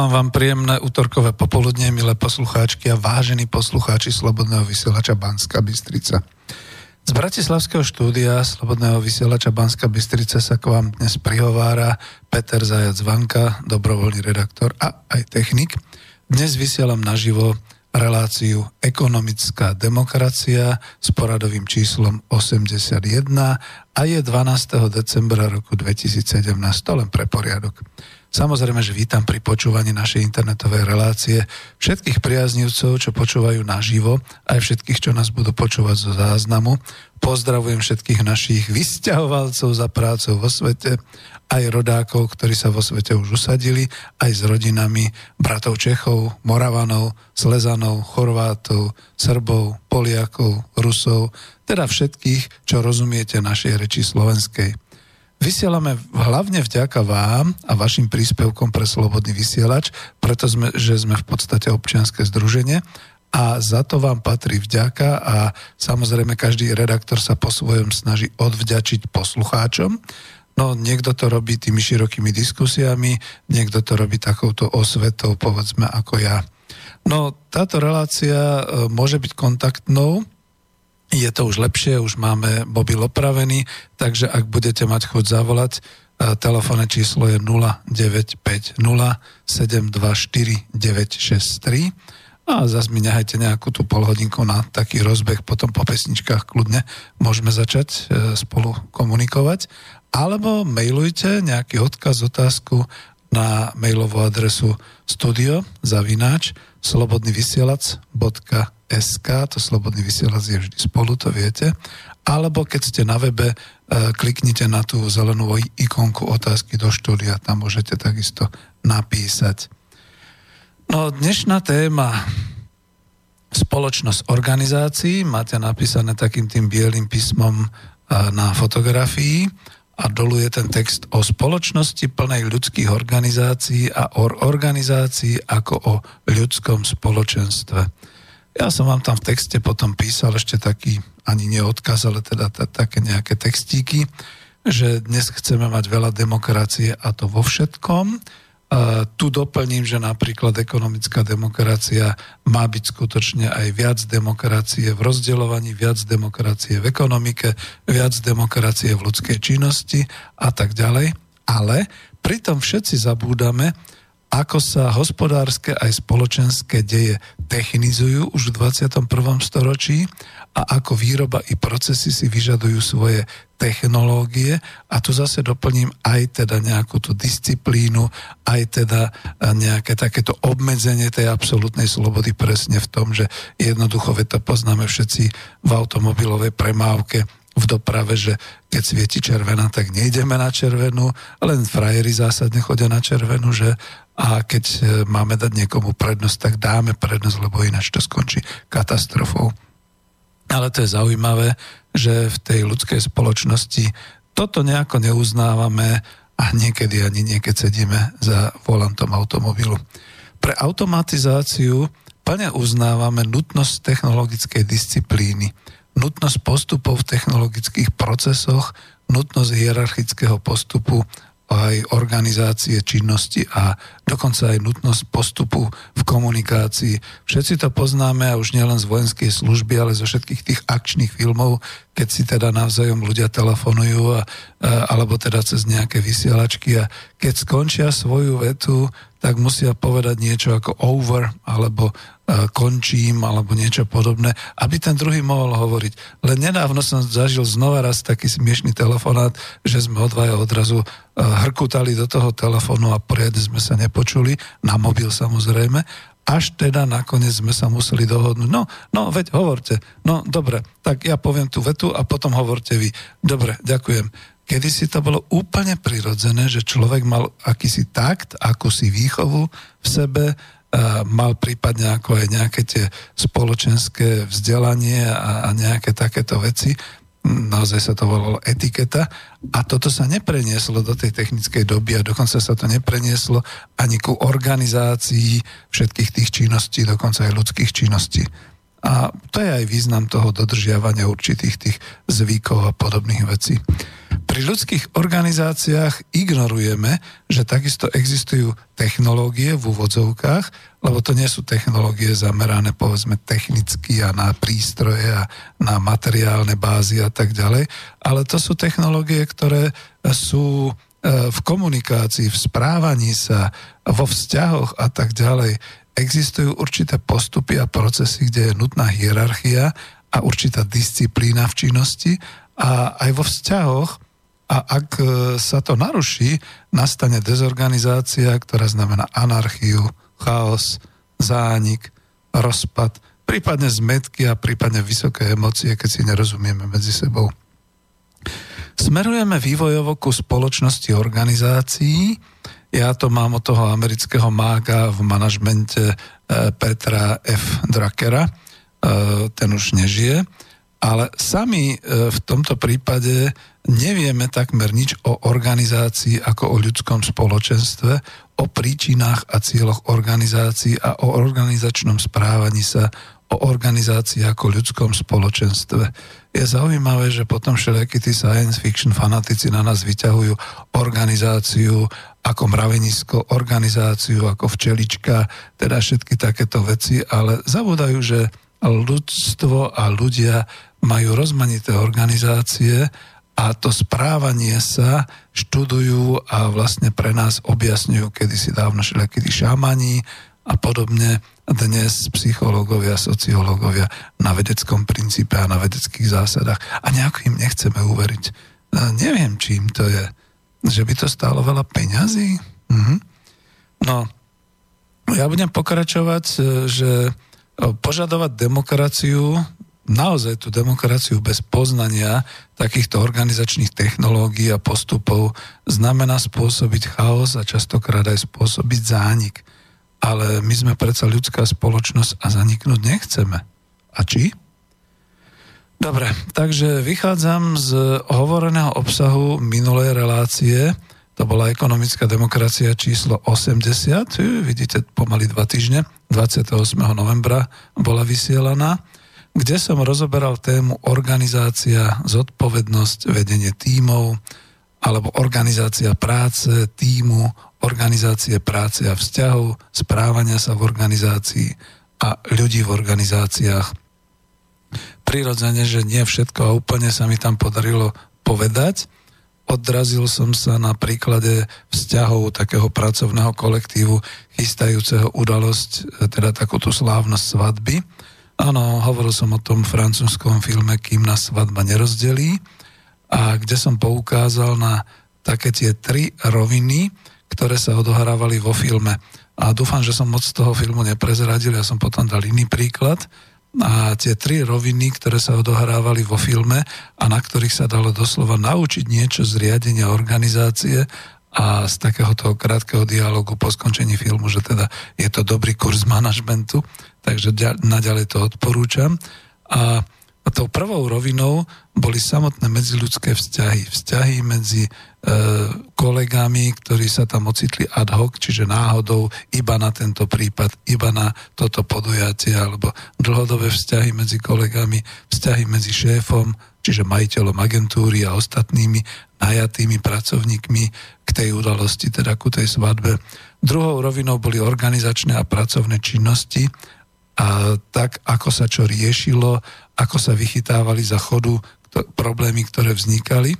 Želám vám príjemné útorkové popoludne, milé poslucháčky a vážení poslucháči Slobodného vysielača Banska Bystrica. Z Bratislavského štúdia Slobodného vysielača Banska Bystrica sa k vám dnes prihovára Peter Zajac Vanka, dobrovoľný redaktor a aj technik. Dnes vysielam naživo reláciu Ekonomická demokracia s poradovým číslom 81 a je 12. decembra roku 2017, to len pre poriadok. Samozrejme, že vítam pri počúvaní našej internetovej relácie všetkých priaznivcov, čo počúvajú naživo, aj všetkých, čo nás budú počúvať zo záznamu. Pozdravujem všetkých našich vysťahovalcov za prácou vo svete, aj rodákov, ktorí sa vo svete už usadili, aj s rodinami bratov Čechov, Moravanov, Slezanov, Chorvátov, Srbov, Poliakov, Rusov, teda všetkých, čo rozumiete našej reči slovenskej. Vysielame hlavne vďaka vám a vašim príspevkom pre Slobodný vysielač, preto sme, sme v podstate občianske združenie a za to vám patrí vďaka a samozrejme každý redaktor sa po svojom snaží odvďačiť poslucháčom. No niekto to robí tými širokými diskusiami, niekto to robí takouto osvetou, povedzme ako ja. No táto relácia e, môže byť kontaktnou, je to už lepšie, už máme mobil opravený, takže ak budete mať chuť zavolať, telefónne číslo je 0950 724 963 No a zase mi nehajte nejakú tú polhodinku na taký rozbeh, potom po pesničkách kľudne môžeme začať e, spolu komunikovať. Alebo mailujte nejaký odkaz, otázku na mailovú adresu studio zavináč slobodnyvysielac.sk to slobodný vysielac je vždy spolu, to viete. Alebo keď ste na webe, e, kliknite na tú zelenú ikonku otázky do štúdia, tam môžete takisto napísať. No, dnešná téma spoločnosť organizácií, máte napísané takým tým bielým písmom e, na fotografii a dolu je ten text o spoločnosti plnej ľudských organizácií a o organizácií ako o ľudskom spoločenstve. Ja som vám tam v texte potom písal ešte taký, ani neodkaz, ale teda také nejaké textíky, že dnes chceme mať veľa demokracie a to vo všetkom, tu doplním, že napríklad ekonomická demokracia má byť skutočne aj viac demokracie v rozdeľovaní, viac demokracie v ekonomike, viac demokracie v ľudskej činnosti a tak ďalej. Ale pritom všetci zabúdame, ako sa hospodárske aj spoločenské deje technizujú už v 21. storočí a ako výroba i procesy si vyžadujú svoje technológie a tu zase doplním aj teda nejakú tú disciplínu, aj teda nejaké takéto obmedzenie tej absolútnej slobody presne v tom, že jednoducho, to poznáme všetci v automobilovej premávke, v doprave, že keď svieti červená, tak nejdeme na červenú, len frajeri zásadne chodia na červenú, že a keď e, máme dať niekomu prednosť, tak dáme prednosť, lebo ináč to skončí katastrofou. Ale to je zaujímavé, že v tej ľudskej spoločnosti toto nejako neuznávame a niekedy ani niekedy sedíme za volantom automobilu. Pre automatizáciu plne uznávame nutnosť technologickej disciplíny, nutnosť postupov v technologických procesoch, nutnosť hierarchického postupu aj organizácie činnosti a dokonca aj nutnosť postupu v komunikácii. Všetci to poznáme a už nielen z vojenskej služby, ale zo všetkých tých akčných filmov, keď si teda navzájom ľudia telefonujú a, a, alebo teda cez nejaké vysielačky a keď skončia svoju vetu, tak musia povedať niečo ako over alebo uh, končím alebo niečo podobné, aby ten druhý mohol hovoriť. Len nedávno som zažil znova raz taký smiešný telefonát, že sme odvaja odrazu uh, hrkutali do toho telefónu a poriadne sme sa nepočuli, na mobil samozrejme, až teda nakoniec sme sa museli dohodnúť. No, no, veď hovorte. No, dobre, tak ja poviem tú vetu a potom hovorte vy. Dobre, ďakujem. Kedy si to bolo úplne prirodzené, že človek mal akýsi takt, akúsi výchovu v sebe, mal prípadne ako aj nejaké tie spoločenské vzdelanie a, a nejaké takéto veci. Naozaj sa to volalo etiketa. A toto sa neprenieslo do tej technickej doby a dokonca sa to neprenieslo ani ku organizácii všetkých tých činností, dokonca aj ľudských činností. A to je aj význam toho dodržiavania určitých tých zvykov a podobných vecí. Pri ľudských organizáciách ignorujeme, že takisto existujú technológie v úvodzovkách, lebo to nie sú technológie zamerané povedzme technicky a na prístroje a na materiálne bázy a tak ďalej, ale to sú technológie, ktoré sú e, v komunikácii, v správaní sa, vo vzťahoch a tak ďalej existujú určité postupy a procesy, kde je nutná hierarchia a určitá disciplína v činnosti a aj vo vzťahoch a ak e, sa to naruší, nastane dezorganizácia, ktorá znamená anarchiu, chaos, zánik, rozpad, prípadne zmetky a prípadne vysoké emócie, keď si nerozumieme medzi sebou. Smerujeme vývojovo ku spoločnosti organizácií, ja to mám od toho amerického mága v manažmente e, Petra F. Drakera, e, ten už nežije, ale sami e, v tomto prípade nevieme takmer nič o organizácii ako o ľudskom spoločenstve, o príčinách a cieľoch organizácií a o organizačnom správaní sa, o organizácii ako ľudskom spoločenstve. Je zaujímavé, že potom všelijakí tí science fiction fanatici na nás vyťahujú organizáciu ako mravenisko, organizáciu ako včelička, teda všetky takéto veci, ale zabúdajú, že ľudstvo a ľudia majú rozmanité organizácie a to správanie sa študujú a vlastne pre nás objasňujú kedysi dávno všelijakí šamani a podobne dnes psychológovia, sociológovia na vedeckom princípe a na vedeckých zásadách a nejako im nechceme uveriť. Neviem, čím to je. Že by to stálo veľa peňazí? Mhm. No, ja budem pokračovať, e, že požadovať demokraciu naozaj tú demokraciu bez poznania takýchto organizačných technológií a postupov znamená spôsobiť chaos a častokrát aj spôsobiť zánik. Ale my sme predsa ľudská spoločnosť a zaniknúť nechceme. A či? Dobre, takže vychádzam z hovoreného obsahu minulej relácie, to bola ekonomická demokracia číslo 80, vidíte pomaly dva týždne, 28. novembra bola vysielaná kde som rozoberal tému organizácia, zodpovednosť, vedenie tímov, alebo organizácia práce, týmu, organizácie práce a vzťahov, správania sa v organizácii a ľudí v organizáciách. Prirodzene, že nie všetko a úplne sa mi tam podarilo povedať. Odrazil som sa na príklade vzťahov takého pracovného kolektívu chystajúceho udalosť, teda takúto slávnosť svadby Áno, hovoril som o tom francúzskom filme Kým nás svadba nerozdelí a kde som poukázal na také tie tri roviny, ktoré sa odohrávali vo filme. A dúfam, že som moc z toho filmu neprezradil, ja som potom dal iný príklad. A tie tri roviny, ktoré sa odohrávali vo filme a na ktorých sa dalo doslova naučiť niečo z riadenia organizácie a z takéhoto krátkeho dialogu po skončení filmu, že teda je to dobrý kurz manažmentu, takže naďalej to odporúčam. A tou prvou rovinou boli samotné medziľudské vzťahy. Vzťahy medzi e, kolegami, ktorí sa tam ocitli ad hoc, čiže náhodou iba na tento prípad, iba na toto podujatie, alebo dlhodobé vzťahy medzi kolegami, vzťahy medzi šéfom, čiže majiteľom agentúry a ostatnými najatými pracovníkmi k tej udalosti, teda ku tej svadbe. Druhou rovinou boli organizačné a pracovné činnosti, a tak, ako sa čo riešilo, ako sa vychytávali za chodu to, problémy, ktoré vznikali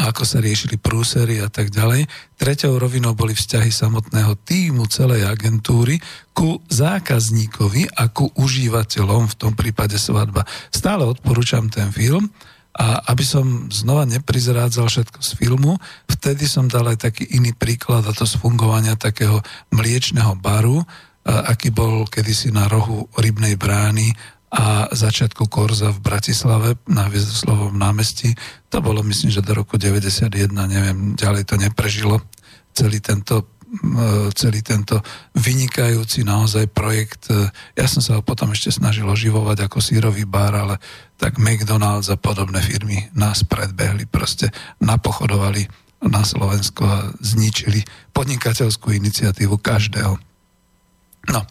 a ako sa riešili prúsery a tak ďalej. Treťou rovinou boli vzťahy samotného týmu celej agentúry ku zákazníkovi a ku užívateľom, v tom prípade svadba. Stále odporúčam ten film a aby som znova neprizrádzal všetko z filmu, vtedy som dal aj taký iný príklad a to z fungovania takého mliečného baru, aký bol kedysi na rohu Rybnej brány a začiatku Korza v Bratislave na Viezdoslovom námestí. To bolo myslím, že do roku 91, neviem, ďalej to neprežilo. Celý tento celý tento vynikajúci naozaj projekt. Ja som sa ho potom ešte snažil oživovať ako sírový bar, ale tak McDonald's a podobné firmy nás predbehli, proste napochodovali na Slovensko a zničili podnikateľskú iniciatívu každého. No,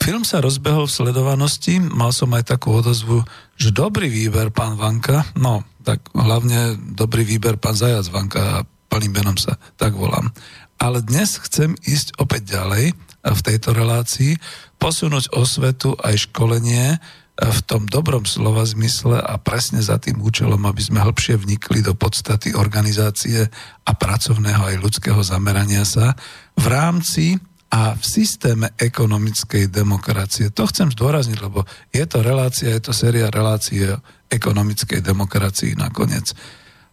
film sa rozbehol v sledovanosti, mal som aj takú odozvu, že dobrý výber, pán Vanka, no, tak hlavne dobrý výber, pán Zajac Vanka, a plným menom sa tak volám. Ale dnes chcem ísť opäť ďalej v tejto relácii, posunúť osvetu aj školenie v tom dobrom slova zmysle a presne za tým účelom, aby sme hĺbšie vnikli do podstaty organizácie a pracovného aj ľudského zamerania sa v rámci a v systéme ekonomickej demokracie. To chcem zdôrazniť, lebo je to relácia, je to séria relácie ekonomickej demokracii nakoniec.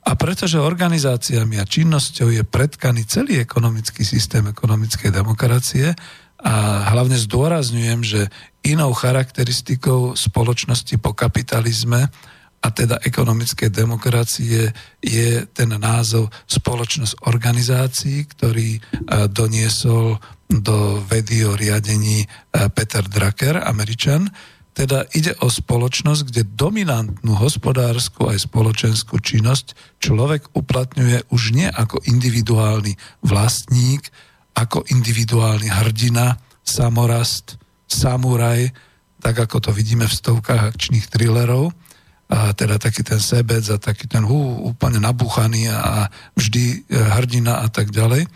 A pretože organizáciami a činnosťou je predkaný celý ekonomický systém ekonomickej demokracie a hlavne zdôrazňujem, že inou charakteristikou spoločnosti po kapitalizme a teda ekonomickej demokracie je ten názov spoločnosť organizácií, ktorý doniesol do vedy o riadení e, Peter Drucker, Američan. Teda ide o spoločnosť, kde dominantnú hospodárskú aj spoločenskú činnosť človek uplatňuje už nie ako individuálny vlastník, ako individuálny hrdina, samorast, samuraj, tak ako to vidíme v stovkách akčných thrillerov, a teda taký ten sebec a taký ten hú, úplne nabúchaný a vždy e, hrdina a tak ďalej.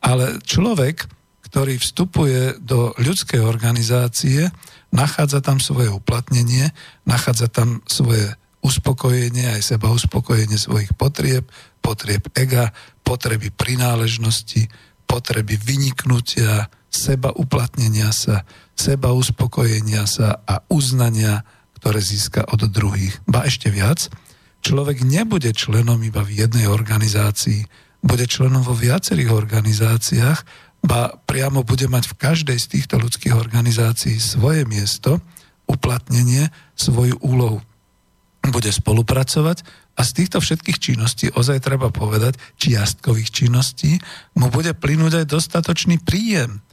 Ale človek, ktorý vstupuje do ľudskej organizácie, nachádza tam svoje uplatnenie, nachádza tam svoje uspokojenie, aj seba uspokojenie svojich potrieb, potrieb ega, potreby prináležnosti, potreby vyniknutia, seba uplatnenia sa, seba uspokojenia sa a uznania, ktoré získa od druhých. Ba ešte viac, človek nebude členom iba v jednej organizácii, bude členom vo viacerých organizáciách, ba priamo bude mať v každej z týchto ľudských organizácií svoje miesto, uplatnenie, svoju úlohu. Bude spolupracovať a z týchto všetkých činností, ozaj treba povedať, čiastkových činností, mu bude plynúť aj dostatočný príjem.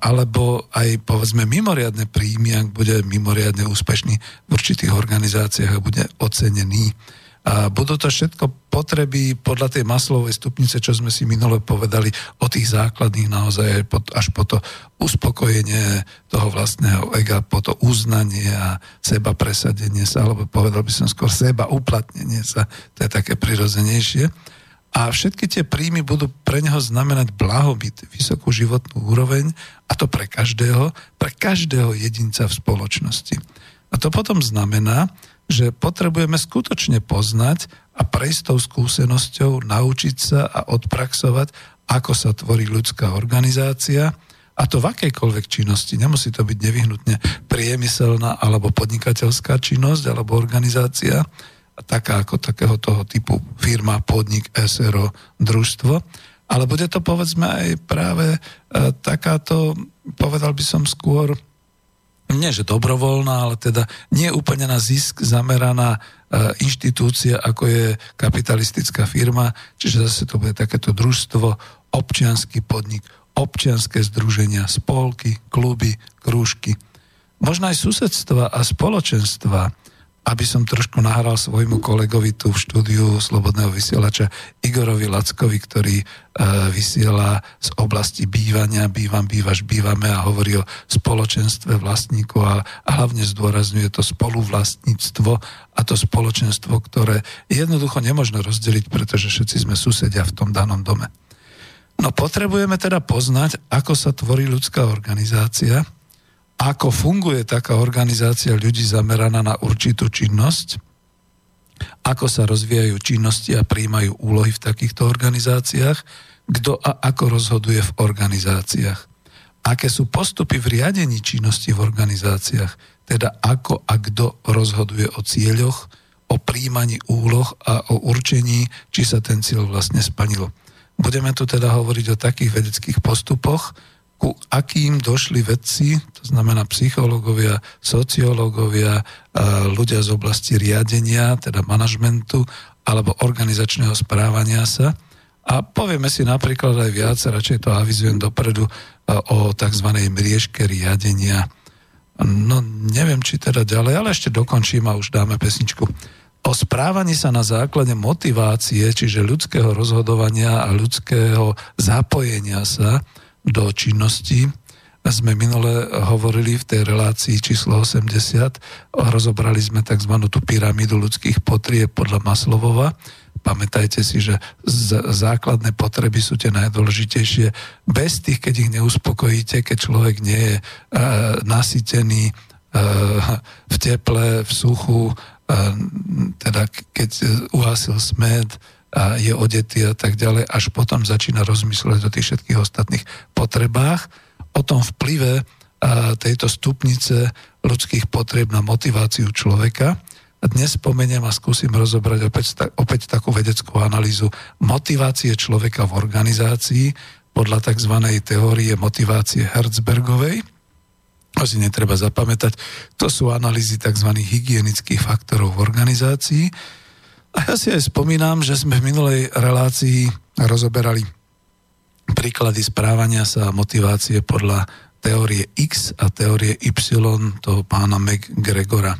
Alebo aj povedzme mimoriadne príjmy, ak bude mimoriadne úspešný v určitých organizáciách a bude ocenený. A budú to všetko potreby podľa tej maslovej stupnice, čo sme si minule povedali, o tých základných naozaj až po to uspokojenie toho vlastného ega, po to uznanie a seba presadenie sa, alebo povedal by som skôr seba uplatnenie sa, to je také prirodzenejšie. A všetky tie príjmy budú pre neho znamenať blahobyt, vysokú životnú úroveň a to pre každého, pre každého jedinca v spoločnosti. A to potom znamená, že potrebujeme skutočne poznať a prejsť tou skúsenosťou, naučiť sa a odpraxovať, ako sa tvorí ľudská organizácia, a to v akejkoľvek činnosti. Nemusí to byť nevyhnutne priemyselná alebo podnikateľská činnosť alebo organizácia, taká ako takého toho typu firma, podnik, SRO, družstvo, ale bude to povedzme aj práve e, takáto, povedal by som skôr, nie že dobrovoľná, ale teda nie úplne na zisk zameraná e, inštitúcia, ako je kapitalistická firma, čiže zase to bude takéto družstvo, občianský podnik, občianské združenia, spolky, kluby, krúžky. Možno aj susedstva a spoločenstva, aby som trošku nahral svojmu kolegovi tu v štúdiu Slobodného vysielača Igorovi Lackovi, ktorý e, vysiela z oblasti bývania, bývam, bývaš, bývame a hovorí o spoločenstve vlastníkov a, a hlavne zdôrazňuje to spoluvlastníctvo a to spoločenstvo, ktoré jednoducho nemožno rozdeliť, pretože všetci sme susedia v tom danom dome. No potrebujeme teda poznať, ako sa tvorí ľudská organizácia, ako funguje taká organizácia ľudí zameraná na určitú činnosť, ako sa rozvíjajú činnosti a príjmajú úlohy v takýchto organizáciách, kto a ako rozhoduje v organizáciách. Aké sú postupy v riadení činnosti v organizáciách, teda ako a kto rozhoduje o cieľoch, o príjmaní úloh a o určení, či sa ten cieľ vlastne splnil. Budeme tu teda hovoriť o takých vedeckých postupoch, ku akým došli vedci, to znamená psychológovia, sociológovia, ľudia z oblasti riadenia, teda manažmentu alebo organizačného správania sa. A povieme si napríklad aj viac, radšej to avizujem dopredu, o tzv. mriežke riadenia. No neviem, či teda ďalej, ale ešte dokončím a už dáme pesničku. O správaní sa na základe motivácie, čiže ľudského rozhodovania a ľudského zapojenia sa, do činnosti. Sme minule hovorili v tej relácii číslo 80, rozobrali sme tzv. tú pyramídu ľudských potrieb podľa Maslovova. Pamätajte si, že základné potreby sú tie najdôležitejšie. Bez tých, keď ich neuspokojíte, keď človek nie je uh, nasytený uh, v teple, v suchu, uh, teda keď uhasil smed, a je odetý a tak ďalej, až potom začína rozmýšľať o tých všetkých ostatných potrebách, o tom vplyve tejto stupnice ľudských potreb na motiváciu človeka. Dnes spomeniem a skúsim rozobrať opäť, opäť takú vedeckú analýzu motivácie človeka v organizácii podľa tzv. teórie motivácie Herzbergovej. Asi netreba zapamätať, to sú analýzy tzv. hygienických faktorov v organizácii, a ja si aj spomínam, že sme v minulej relácii rozoberali príklady správania sa a motivácie podľa teórie X a teórie Y toho pána McGregora.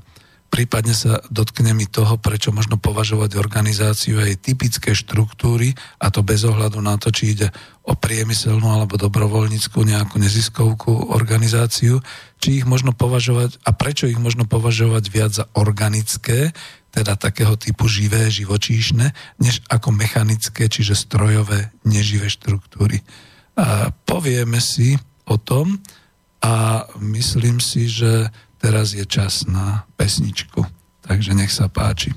Prípadne sa dotknem i toho, prečo možno považovať organizáciu aj typické štruktúry, a to bez ohľadu na to, či ide o priemyselnú alebo dobrovoľníckú nejakú neziskovú organizáciu, či ich možno považovať a prečo ich možno považovať viac za organické, teda takého typu živé, živočíšne, než ako mechanické, čiže strojové, neživé štruktúry. A povieme si o tom a myslím si, že teraz je čas na pesničku. Takže nech sa páči.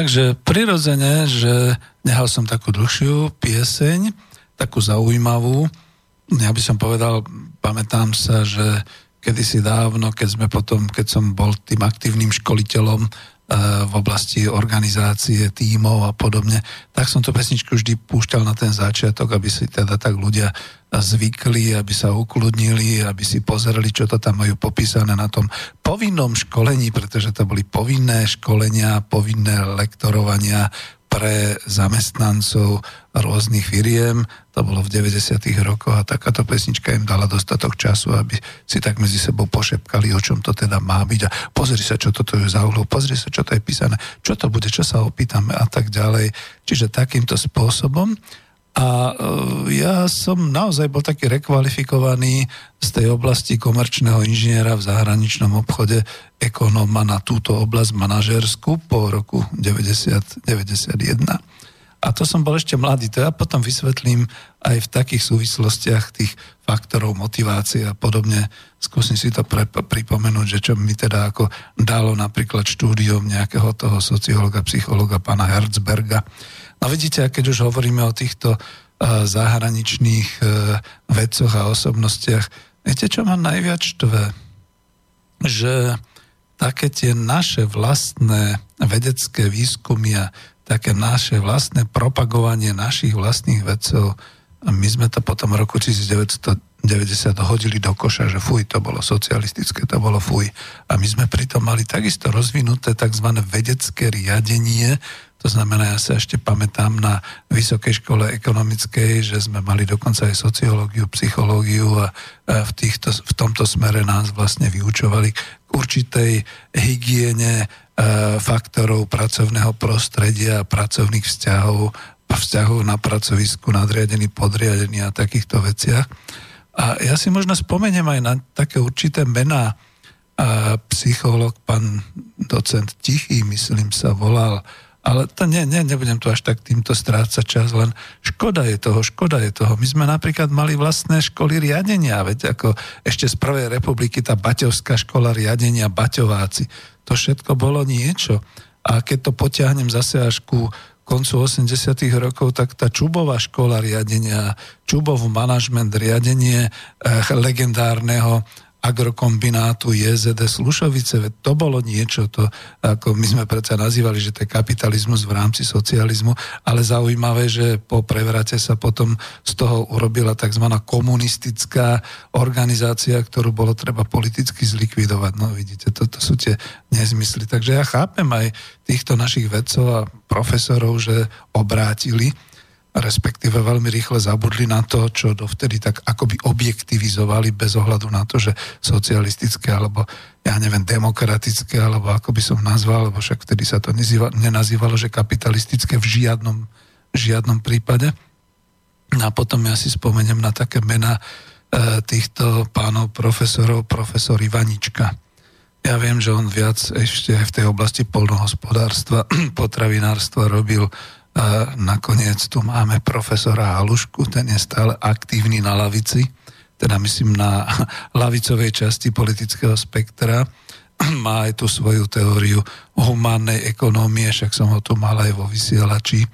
Takže prirodzene, že nehal som takú dlhšiu pieseň, takú zaujímavú. Ja by som povedal, pamätám sa, že kedysi dávno, keď sme potom, keď som bol tým aktívnym školiteľom E, v oblasti organizácie tímov a podobne, tak som to pesničku vždy púšťal na ten začiatok, aby si teda tak ľudia zvykli, aby sa ukludnili, aby si pozreli, čo to tam majú popísané na tom povinnom školení, pretože to boli povinné školenia, povinné lektorovania, pre zamestnancov rôznych firiem. To bolo v 90. rokoch a takáto pesnička im dala dostatok času, aby si tak medzi sebou pošepkali, o čom to teda má byť. A pozri sa, čo toto je za úlohu, pozri sa, čo to je písané, čo to bude, čo sa opýtame a tak ďalej. Čiže takýmto spôsobom. A e, ja som naozaj bol taký rekvalifikovaný z tej oblasti komerčného inžiniera v zahraničnom obchode ekonóma na túto oblasť manažersku po roku 90-91. A to som bol ešte mladý. To ja potom vysvetlím aj v takých súvislostiach tých faktorov motivácie a podobne. Skúsim si to pre, pripomenúť, že čo mi teda ako dalo napríklad štúdium nejakého toho sociológa, psychologa pána Herzberga, No vidíte, keď už hovoríme o týchto uh, zahraničných uh, vedcoch a osobnostiach, viete, čo ma najviac štve? Že také tie naše vlastné vedecké výskumy a také naše vlastné propagovanie našich vlastných vedcov, a my sme to potom v roku 1990 hodili do koša, že fuj, to bolo socialistické, to bolo fuj. A my sme pritom mali takisto rozvinuté tzv. vedecké riadenie, to znamená, ja sa ešte pamätám na Vysokej škole ekonomickej, že sme mali dokonca aj sociológiu, psychológiu a v, týchto, v tomto smere nás vlastne vyučovali k určitej hygiene e, faktorov pracovného prostredia pracovných vzťahov, vzťahov na pracovisku, nadriadený, podriadený a takýchto veciach. A ja si možno spomeniem aj na také určité mená. A psycholog, pán docent Tichý, myslím sa, volal ale to nie, nie, nebudem tu až tak týmto strácať čas, len škoda je toho, škoda je toho. My sme napríklad mali vlastné školy riadenia, veď ako ešte z prvej republiky tá Baťovská škola riadenia, Baťováci. To všetko bolo niečo. A keď to potiahnem zase až ku koncu 80 rokov, tak tá Čubová škola riadenia, Čubov manažment riadenie eh, legendárneho agrokombinátu JZD Slušovice, to bolo niečo, to, ako my sme predsa nazývali, že to je kapitalizmus v rámci socializmu, ale zaujímavé, že po prevrate sa potom z toho urobila tzv. komunistická organizácia, ktorú bolo treba politicky zlikvidovať. No vidíte, toto sú tie nezmysly. Takže ja chápem aj týchto našich vedcov a profesorov, že obrátili respektíve veľmi rýchle zabudli na to, čo dovtedy tak akoby objektivizovali bez ohľadu na to, že socialistické alebo ja neviem, demokratické, alebo ako by som nazval, lebo však vtedy sa to nenazývalo, že kapitalistické v žiadnom, žiadnom prípade. No a potom ja si spomeniem na také mena e, týchto pánov profesorov, profesor Ivanička. Ja viem, že on viac ešte v tej oblasti polnohospodárstva, potravinárstva robil nakoniec tu máme profesora Halušku, ten je stále aktívny na lavici, teda myslím na lavicovej časti politického spektra. Má aj tú svoju teóriu humánnej ekonómie, však som ho tu mal aj vo vysielači.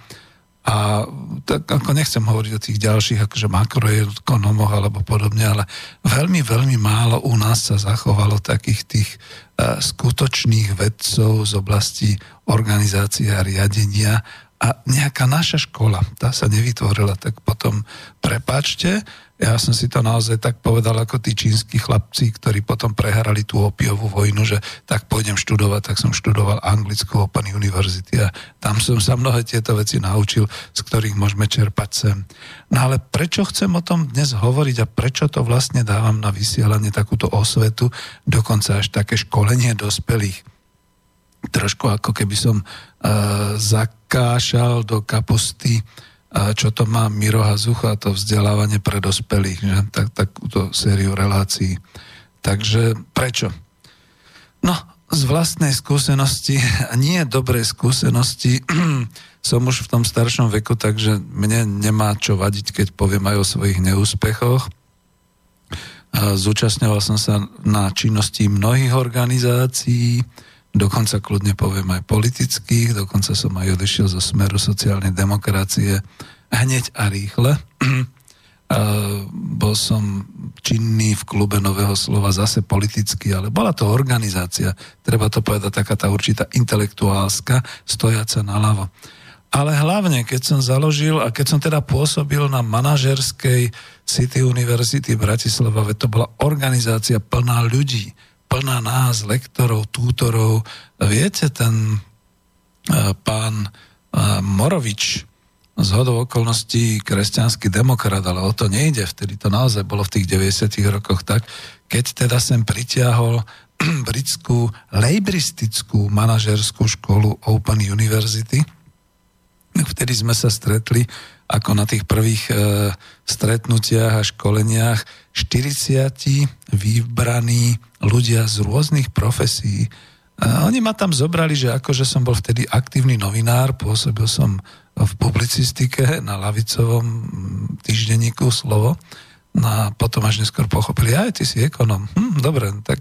A tak ako nechcem hovoriť o tých ďalších, akože makroekonomoch alebo podobne, ale veľmi, veľmi málo u nás sa zachovalo takých tých uh, skutočných vedcov z oblasti organizácie a riadenia, a nejaká naša škola, tá sa nevytvorila, tak potom prepačte, ja som si to naozaj tak povedal ako tí čínsky chlapci, ktorí potom prehrali tú opiovú vojnu, že tak pôjdem študovať, tak som študoval anglickú Open University a tam som sa mnohé tieto veci naučil, z ktorých môžeme čerpať sem. No ale prečo chcem o tom dnes hovoriť a prečo to vlastne dávam na vysielanie takúto osvetu, dokonca až také školenie dospelých? trošku ako keby som uh, zakášal do kapusty, uh, čo to má Miro Hazucha, to vzdelávanie pre dospelých, že? Tak, takúto sériu relácií. Takže prečo? No, z vlastnej skúsenosti, a nie dobrej skúsenosti, som už v tom staršom veku, takže mne nemá čo vadiť, keď poviem aj o svojich neúspechoch. Zúčastňoval som sa na činnosti mnohých organizácií, dokonca kľudne poviem aj politických, dokonca som aj odešiel zo smeru sociálnej demokracie hneď a rýchle. A bol som činný v klube Nového slova zase politicky, ale bola to organizácia, treba to povedať, taká tá určitá intelektuálska, stojaca naľavo. Ale hlavne, keď som založil a keď som teda pôsobil na manažerskej City University Bratislava, to bola organizácia plná ľudí, plná nás, lektorov, tútorov. Viete, ten e, pán e, Morovič, z hodou okolností kresťanský demokrat, ale o to nejde, vtedy to naozaj bolo v tých 90 rokoch tak, keď teda sem pritiahol britskú lejbristickú manažerskú školu Open University, vtedy sme sa stretli ako na tých prvých e, stretnutiach a školeniach 40 vybraní ľudia z rôznych profesí. A oni ma tam zobrali, že akože som bol vtedy aktívny novinár, pôsobil som v publicistike na lavicovom týždenníku Slovo No a potom až neskôr pochopili, aj ty si ekonom. Hm, dobre, tak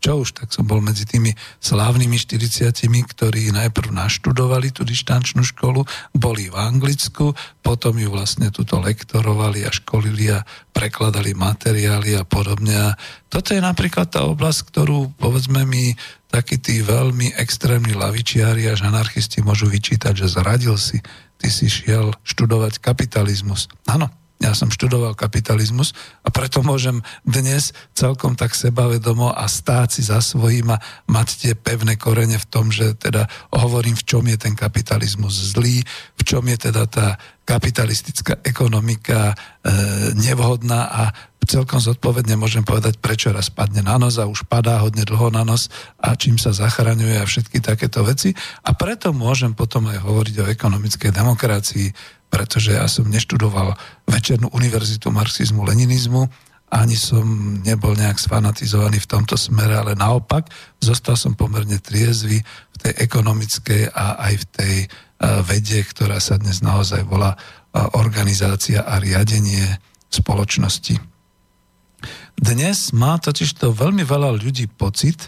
čo už, tak som bol medzi tými slávnymi 40 ktorí najprv naštudovali tú dištančnú školu, boli v Anglicku, potom ju vlastne tuto lektorovali a školili a prekladali materiály a podobne. A toto je napríklad tá oblasť, ktorú povedzme mi takí tí veľmi extrémni lavičiari až anarchisti môžu vyčítať, že zradil si, ty si šiel študovať kapitalizmus. Áno, ja som študoval kapitalizmus a preto môžem dnes celkom tak sebavedomo a stáť si za svojím a mať tie pevné korene v tom, že teda hovorím, v čom je ten kapitalizmus zlý, v čom je teda tá kapitalistická ekonomika e, nevhodná a celkom zodpovedne môžem povedať, prečo raz padne na nos a už padá hodne dlho na nos a čím sa zachraňuje a všetky takéto veci. A preto môžem potom aj hovoriť o ekonomickej demokracii, pretože ja som neštudoval večernú univerzitu marxizmu, leninizmu, ani som nebol nejak sfanatizovaný v tomto smere, ale naopak zostal som pomerne triezvy v tej ekonomickej a aj v tej e, vede, ktorá sa dnes naozaj volá e, organizácia a riadenie spoločnosti. Dnes má totiž to veľmi veľa ľudí pocit,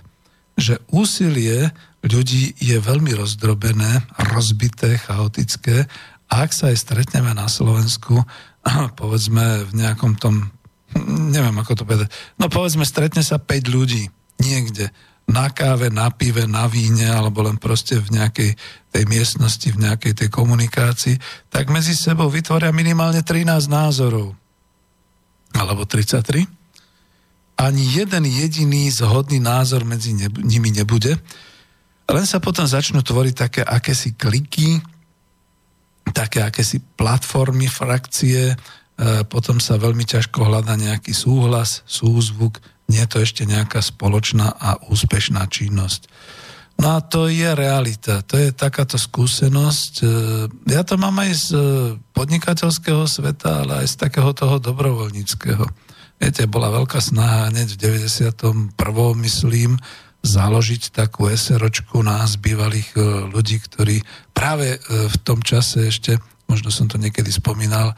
že úsilie ľudí je veľmi rozdrobené, rozbité, chaotické ak sa aj stretneme na Slovensku, povedzme v nejakom tom, neviem ako to povedať, no povedzme stretne sa 5 ľudí niekde, na káve, na pive, na víne, alebo len proste v nejakej tej miestnosti, v nejakej tej komunikácii, tak medzi sebou vytvoria minimálne 13 názorov. Alebo 33. Ani jeden jediný zhodný názor medzi nimi nebude. Len sa potom začnú tvoriť také akési kliky, také akési platformy, frakcie, e, potom sa veľmi ťažko hľada nejaký súhlas, súzvuk, nie je to ešte nejaká spoločná a úspešná činnosť. No a to je realita, to je takáto skúsenosť. E, ja to mám aj z podnikateľského sveta, ale aj z takého toho dobrovoľníckého. Viete, bola veľká snaha hneď v 91. myslím, založiť takú SROčku nás, bývalých e, ľudí, ktorí práve e, v tom čase ešte, možno som to niekedy spomínal, e,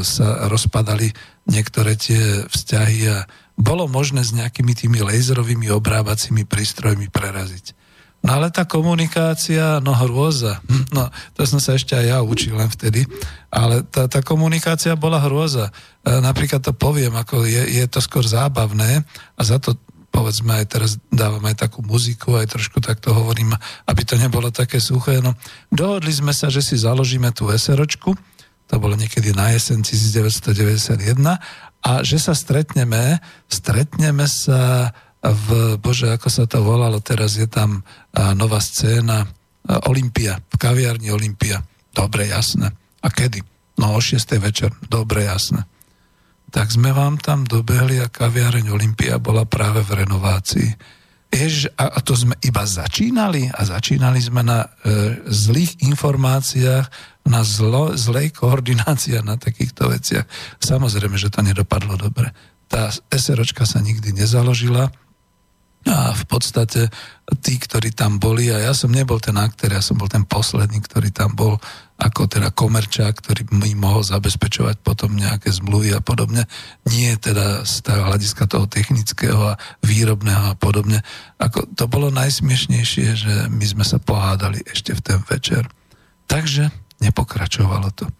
sa rozpadali niektoré tie vzťahy a bolo možné s nejakými tými laserovými obrábacími prístrojmi preraziť. No ale tá komunikácia, no hrôza. Hm, no, to som sa ešte aj ja učil len vtedy, ale tá, tá komunikácia bola hrôza. E, napríklad to poviem, ako je, je to skôr zábavné a za to povedzme aj teraz dávam aj takú muziku, aj trošku takto hovorím, aby to nebolo také suché. No, dohodli sme sa, že si založíme tú SROčku, to bolo niekedy na jesen 1991, a že sa stretneme, stretneme sa v, bože, ako sa to volalo, teraz je tam nová scéna, Olympia, v kaviarni Olympia. Dobre, jasné. A kedy? No o 6. večer. Dobre, jasné tak sme vám tam dobehli a kaviareň Olympia bola práve v renovácii. Jež, a, to sme iba začínali a začínali sme na e, zlých informáciách, na zlo, zlej koordinácii a na takýchto veciach. Samozrejme, že to nedopadlo dobre. Tá SROčka sa nikdy nezaložila, a v podstate tí, ktorí tam boli, a ja som nebol ten aktér, ja som bol ten posledný, ktorý tam bol ako teda komerčák, ktorý mi mohol zabezpečovať potom nejaké zmluvy a podobne. Nie teda z toho hľadiska toho technického a výrobného a podobne. Ako, to bolo najsmiešnejšie, že my sme sa pohádali ešte v ten večer. Takže nepokračovalo to.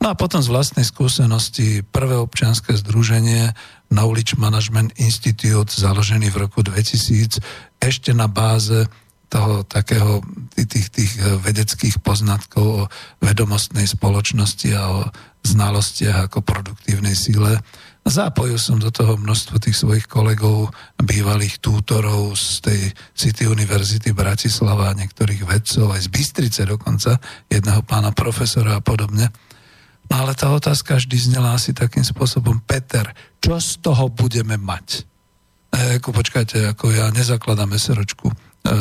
No a potom z vlastnej skúsenosti prvé občianske združenie Knowledge Management Institute založený v roku 2000 ešte na báze toho takého tých, tých vedeckých poznatkov o vedomostnej spoločnosti a o znalostiach ako produktívnej síle Zapojil som do toho množstvo tých svojich kolegov, bývalých tútorov z tej City Univerzity Bratislava, niektorých vedcov, aj z Bystrice dokonca, jedného pána profesora a podobne. Ale tá otázka vždy znela asi takým spôsobom, Peter, čo z toho budeme mať? E, ako, počkajte, ako ja nezakladám SROčku. E,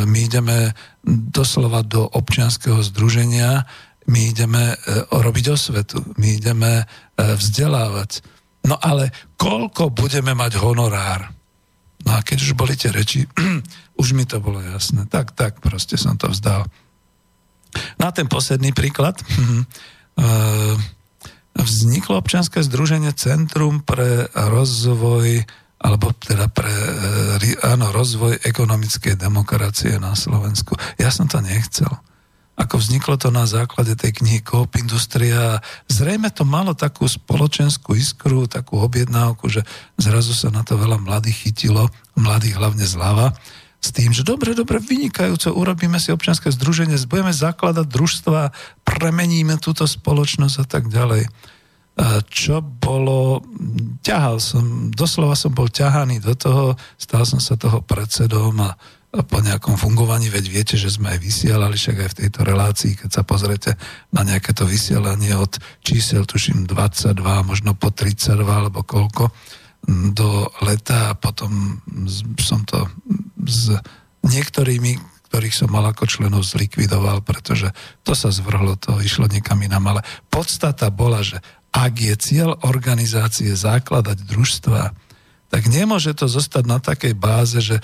my ideme doslova do občianského združenia, my ideme e, robiť osvetu, my ideme e, vzdelávať No ale koľko budeme mať honorár? No a keď už boli tie reči, už mi to bolo jasné. Tak, tak, proste som to vzdal. Na ten posledný príklad. Eh, vzniklo občianske združenie Centrum pre rozvoj alebo teda pre eh, áno, rozvoj ekonomickej demokracie na Slovensku. Ja som to nechcel ako vzniklo to na základe tej knihy Coop Industria. Zrejme to malo takú spoločenskú iskru, takú objednávku, že zrazu sa na to veľa mladých chytilo, mladých hlavne zľava, s tým, že dobre, dobre, vynikajúco, urobíme si občianske združenie, budeme zakladať družstva, premeníme túto spoločnosť a tak ďalej. Čo bolo, ťahal som, doslova som bol ťahaný do toho, stal som sa toho predsedom a po nejakom fungovaní, veď viete, že sme aj vysielali, však aj v tejto relácii, keď sa pozrete na nejaké to vysielanie od čísel, tuším 22, možno po 32 alebo koľko, do leta a potom som to s niektorými, ktorých som mal ako členov zlikvidoval, pretože to sa zvrhlo, to išlo niekam inám, ale podstata bola, že ak je cieľ organizácie základať družstva, tak nemôže to zostať na takej báze, že e,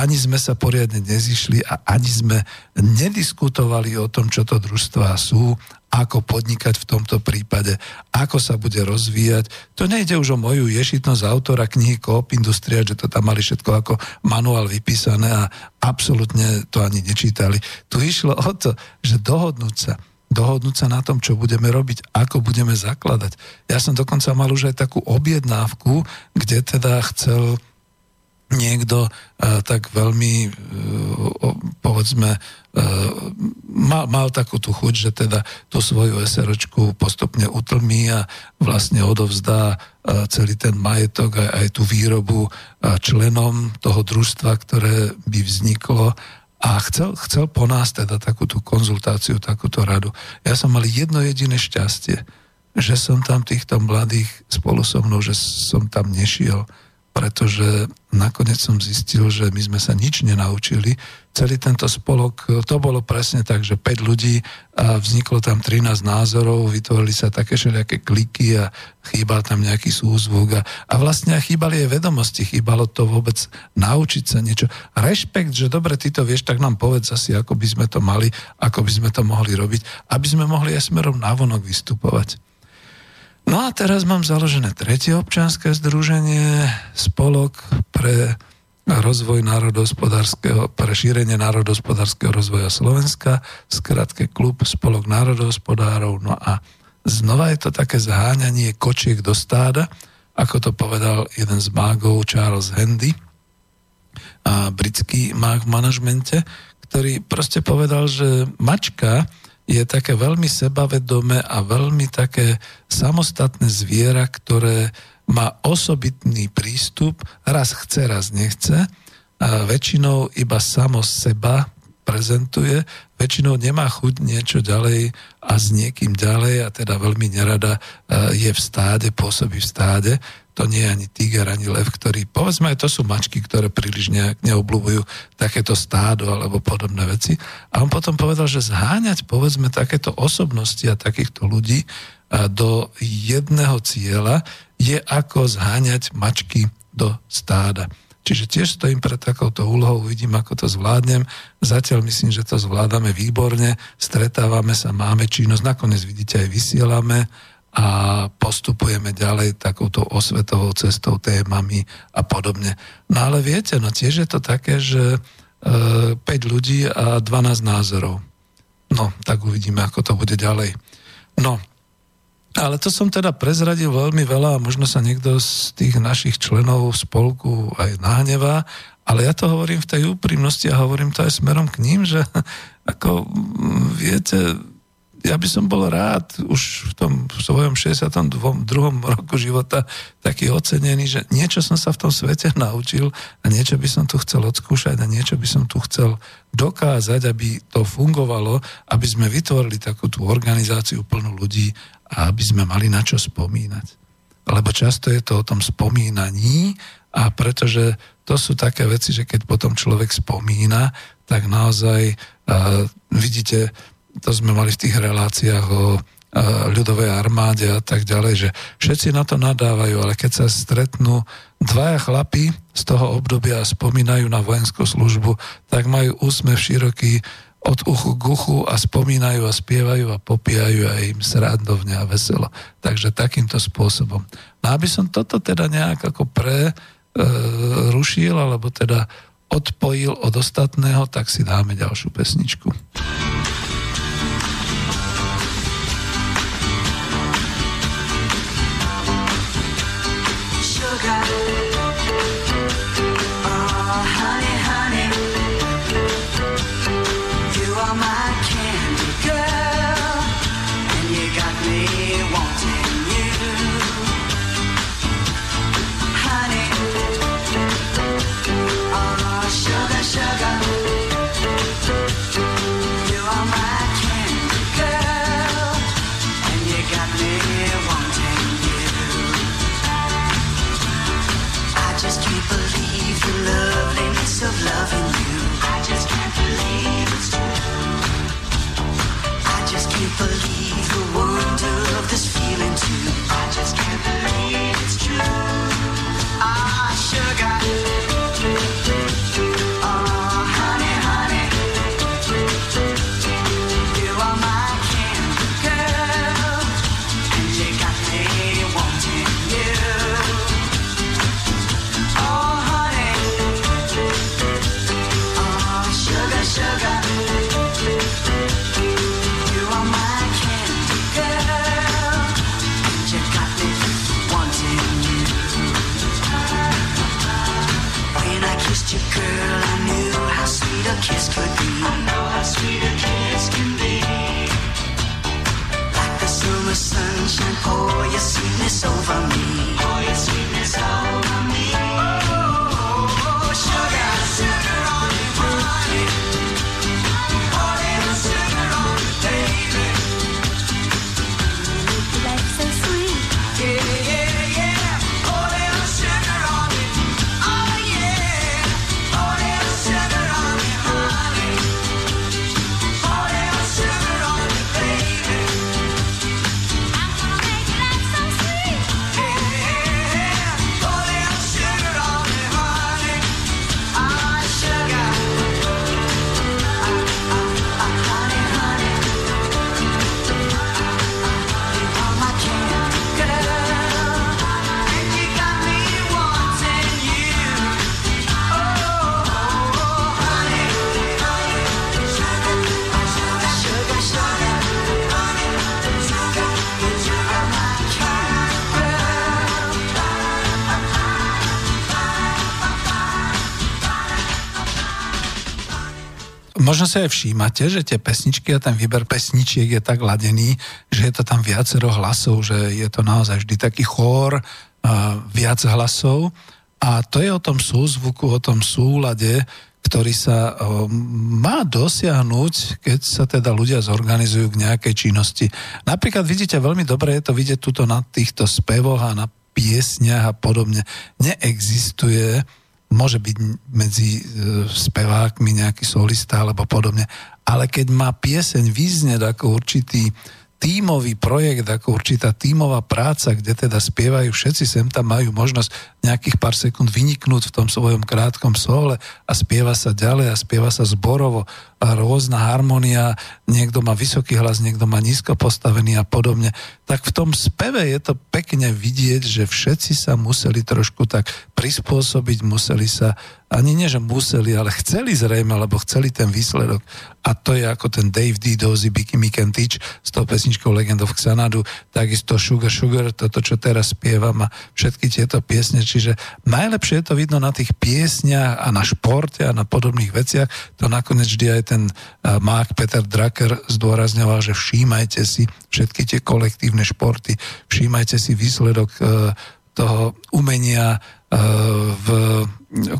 ani sme sa poriadne nezišli a ani sme nediskutovali o tom, čo to družstvá sú, ako podnikať v tomto prípade, ako sa bude rozvíjať. To nejde už o moju ješitnosť autora knihy Coop Industria, že to tam mali všetko ako manuál vypísané a absolútne to ani nečítali. Tu išlo o to, že dohodnúť sa, dohodnúť sa na tom, čo budeme robiť, ako budeme zakladať. Ja som dokonca mal už aj takú objednávku, kde teda chcel niekto uh, tak veľmi, uh, povedzme, uh, mal, mal takú tú chuť, že teda tú svoju SROčku postupne utlmí a vlastne odovzdá uh, celý ten majetok aj, aj tú výrobu uh, členom toho družstva, ktoré by vzniklo a chcel, chcel po nás teda takúto konzultáciu, takúto radu. Ja som mal jedno jediné šťastie, že som tam týchto mladých spolu so mnou, že som tam nešiel, pretože nakoniec som zistil, že my sme sa nič nenaučili. Celý tento spolok, to bolo presne tak, že 5 ľudí a vzniklo tam 13 názorov, vytvorili sa také všelijaké kliky a chýbal tam nejaký súzvuk a, a vlastne chýbali aj vedomosti, chýbalo to vôbec naučiť sa niečo. Rešpekt, že dobre, ty to vieš, tak nám povedz asi, ako by sme to mali, ako by sme to mohli robiť, aby sme mohli aj smerom navonok vystupovať. No a teraz mám založené tretie občianské združenie, spolok pre rozvoj národohospodárskeho, pre šírenie národohospodárskeho rozvoja Slovenska, skratke klub Spolok národohospodárov. No a znova je to také zháňanie kočiek do stáda, ako to povedal jeden z mágov Charles Handy, a britský mág v manažmente, ktorý proste povedal, že mačka je také veľmi sebavedomé a veľmi také samostatné zviera, ktoré má osobitný prístup, raz chce, raz nechce, a väčšinou iba samo seba prezentuje, väčšinou nemá chuť niečo ďalej a s niekým ďalej a teda veľmi nerada e, je v stáde, pôsobí v stáde to nie je ani tiger, ani lev, ktorý, povedzme, to sú mačky, ktoré príliš nejak neobľúbujú takéto stádo alebo podobné veci. A on potom povedal, že zháňať, povedzme, takéto osobnosti a takýchto ľudí do jedného cieľa je ako zháňať mačky do stáda. Čiže tiež stojím pred takouto úlohou, uvidím, ako to zvládnem. Zatiaľ myslím, že to zvládame výborne, stretávame sa, máme činnosť, nakoniec vidíte aj vysielame a postupujeme ďalej takouto osvetovou cestou, témami a podobne. No ale viete, no tiež je to také, že e, 5 ľudí a 12 názorov. No, tak uvidíme, ako to bude ďalej. No, ale to som teda prezradil veľmi veľa a možno sa niekto z tých našich členov spolku aj nahnevá, ale ja to hovorím v tej úprimnosti a hovorím to aj smerom k ním, že ako viete, ja by som bol rád už v tom svojom 62. roku života taký ocenený, že niečo som sa v tom svete naučil a niečo by som tu chcel odskúšať a niečo by som tu chcel dokázať, aby to fungovalo, aby sme vytvorili takú tú organizáciu plnú ľudí a aby sme mali na čo spomínať. Lebo často je to o tom spomínaní a pretože to sú také veci, že keď potom človek spomína, tak naozaj uh, vidíte, to sme mali v tých reláciách o ľudovej armáde a tak ďalej, že všetci na to nadávajú, ale keď sa stretnú dvaja chlapi z toho obdobia a spomínajú na vojenskú službu, tak majú úsmev široký od uchu k uchu a spomínajú a spievajú a popíjajú a im srandovne a veselo. Takže takýmto spôsobom. No aby som toto teda nejak ako pre e, rušil, alebo teda odpojil od ostatného, tak si dáme ďalšiu pesničku. Možno sa aj všímate, že tie pesničky a ten výber pesničiek je tak ladený, že je to tam viacero hlasov, že je to naozaj vždy taký chór, viac hlasov. A to je o tom súzvuku, o tom súlade, ktorý sa má dosiahnuť, keď sa teda ľudia zorganizujú k nejakej činnosti. Napríklad vidíte, veľmi dobre je to vidieť tuto na týchto spevoch a na piesniach a podobne. Neexistuje môže byť medzi e, spevákmi nejaký solista alebo podobne, ale keď má pieseň vyznieť ako určitý tímový projekt, ako určitá tímová práca, kde teda spievajú všetci, sem tam majú možnosť nejakých pár sekúnd vyniknúť v tom svojom krátkom sole a spieva sa ďalej a spieva sa zborovo a rôzna harmonia, niekto má vysoký hlas, niekto má nízko postavený a podobne, tak v tom speve je to pekne vidieť, že všetci sa museli trošku tak prispôsobiť, museli sa ani nie, že museli, ale chceli zrejme, lebo chceli ten výsledok. A to je ako ten Dave D. Dozy, Bicky Teach s tou pesničkou Legend of Xanadu, takisto Sugar Sugar, toto, čo teraz spievam a všetky tieto piesne. Čiže najlepšie je to vidno na tých piesniach a na športe a na podobných veciach. To nakoniec vždy aj ten uh, Mark Peter Drucker zdôrazňoval, že všímajte si všetky tie kolektívne športy, všímajte si výsledok uh, toho umenia uh, v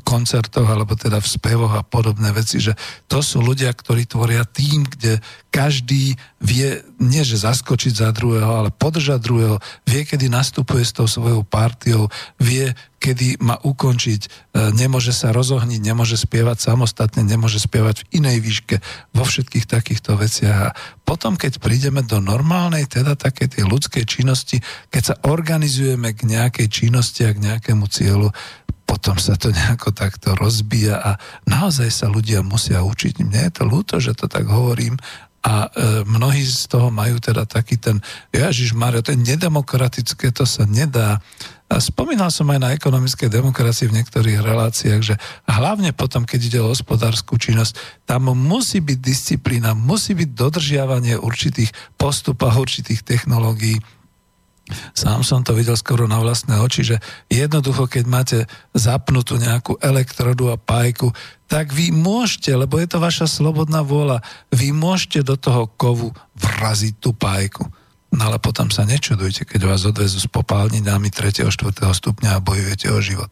koncertoch alebo teda v spevoch a podobné veci, že to sú ľudia, ktorí tvoria tým, kde každý vie, nie že zaskočiť za druhého, ale podržať druhého, vie, kedy nastupuje s tou svojou partiou, vie, kedy má ukončiť, e, nemôže sa rozohniť, nemôže spievať samostatne, nemôže spievať v inej výške, vo všetkých takýchto veciach. A potom, keď prídeme do normálnej, teda také tej ľudskej činnosti, keď sa organizujeme k nejakej činnosti a k nejakému cieľu, potom sa to nejako takto rozbíja a naozaj sa ľudia musia učiť. Mne je to ľúto, že to tak hovorím a e, mnohí z toho majú teda taký ten, Ježiš Mario, to je nedemokratické, to sa nedá. A spomínal som aj na ekonomickej demokracii v niektorých reláciách, že hlavne potom, keď ide o hospodárskú činnosť, tam musí byť disciplína, musí byť dodržiavanie určitých postupov, určitých technológií, Sám som to videl skoro na vlastné oči, že jednoducho, keď máte zapnutú nejakú elektrodu a pájku, tak vy môžete, lebo je to vaša slobodná vôľa, vy môžete do toho kovu vraziť tú pájku. No ale potom sa nečudujte, keď vás odvezú s popálninami 3. 4. stupňa a bojujete o život.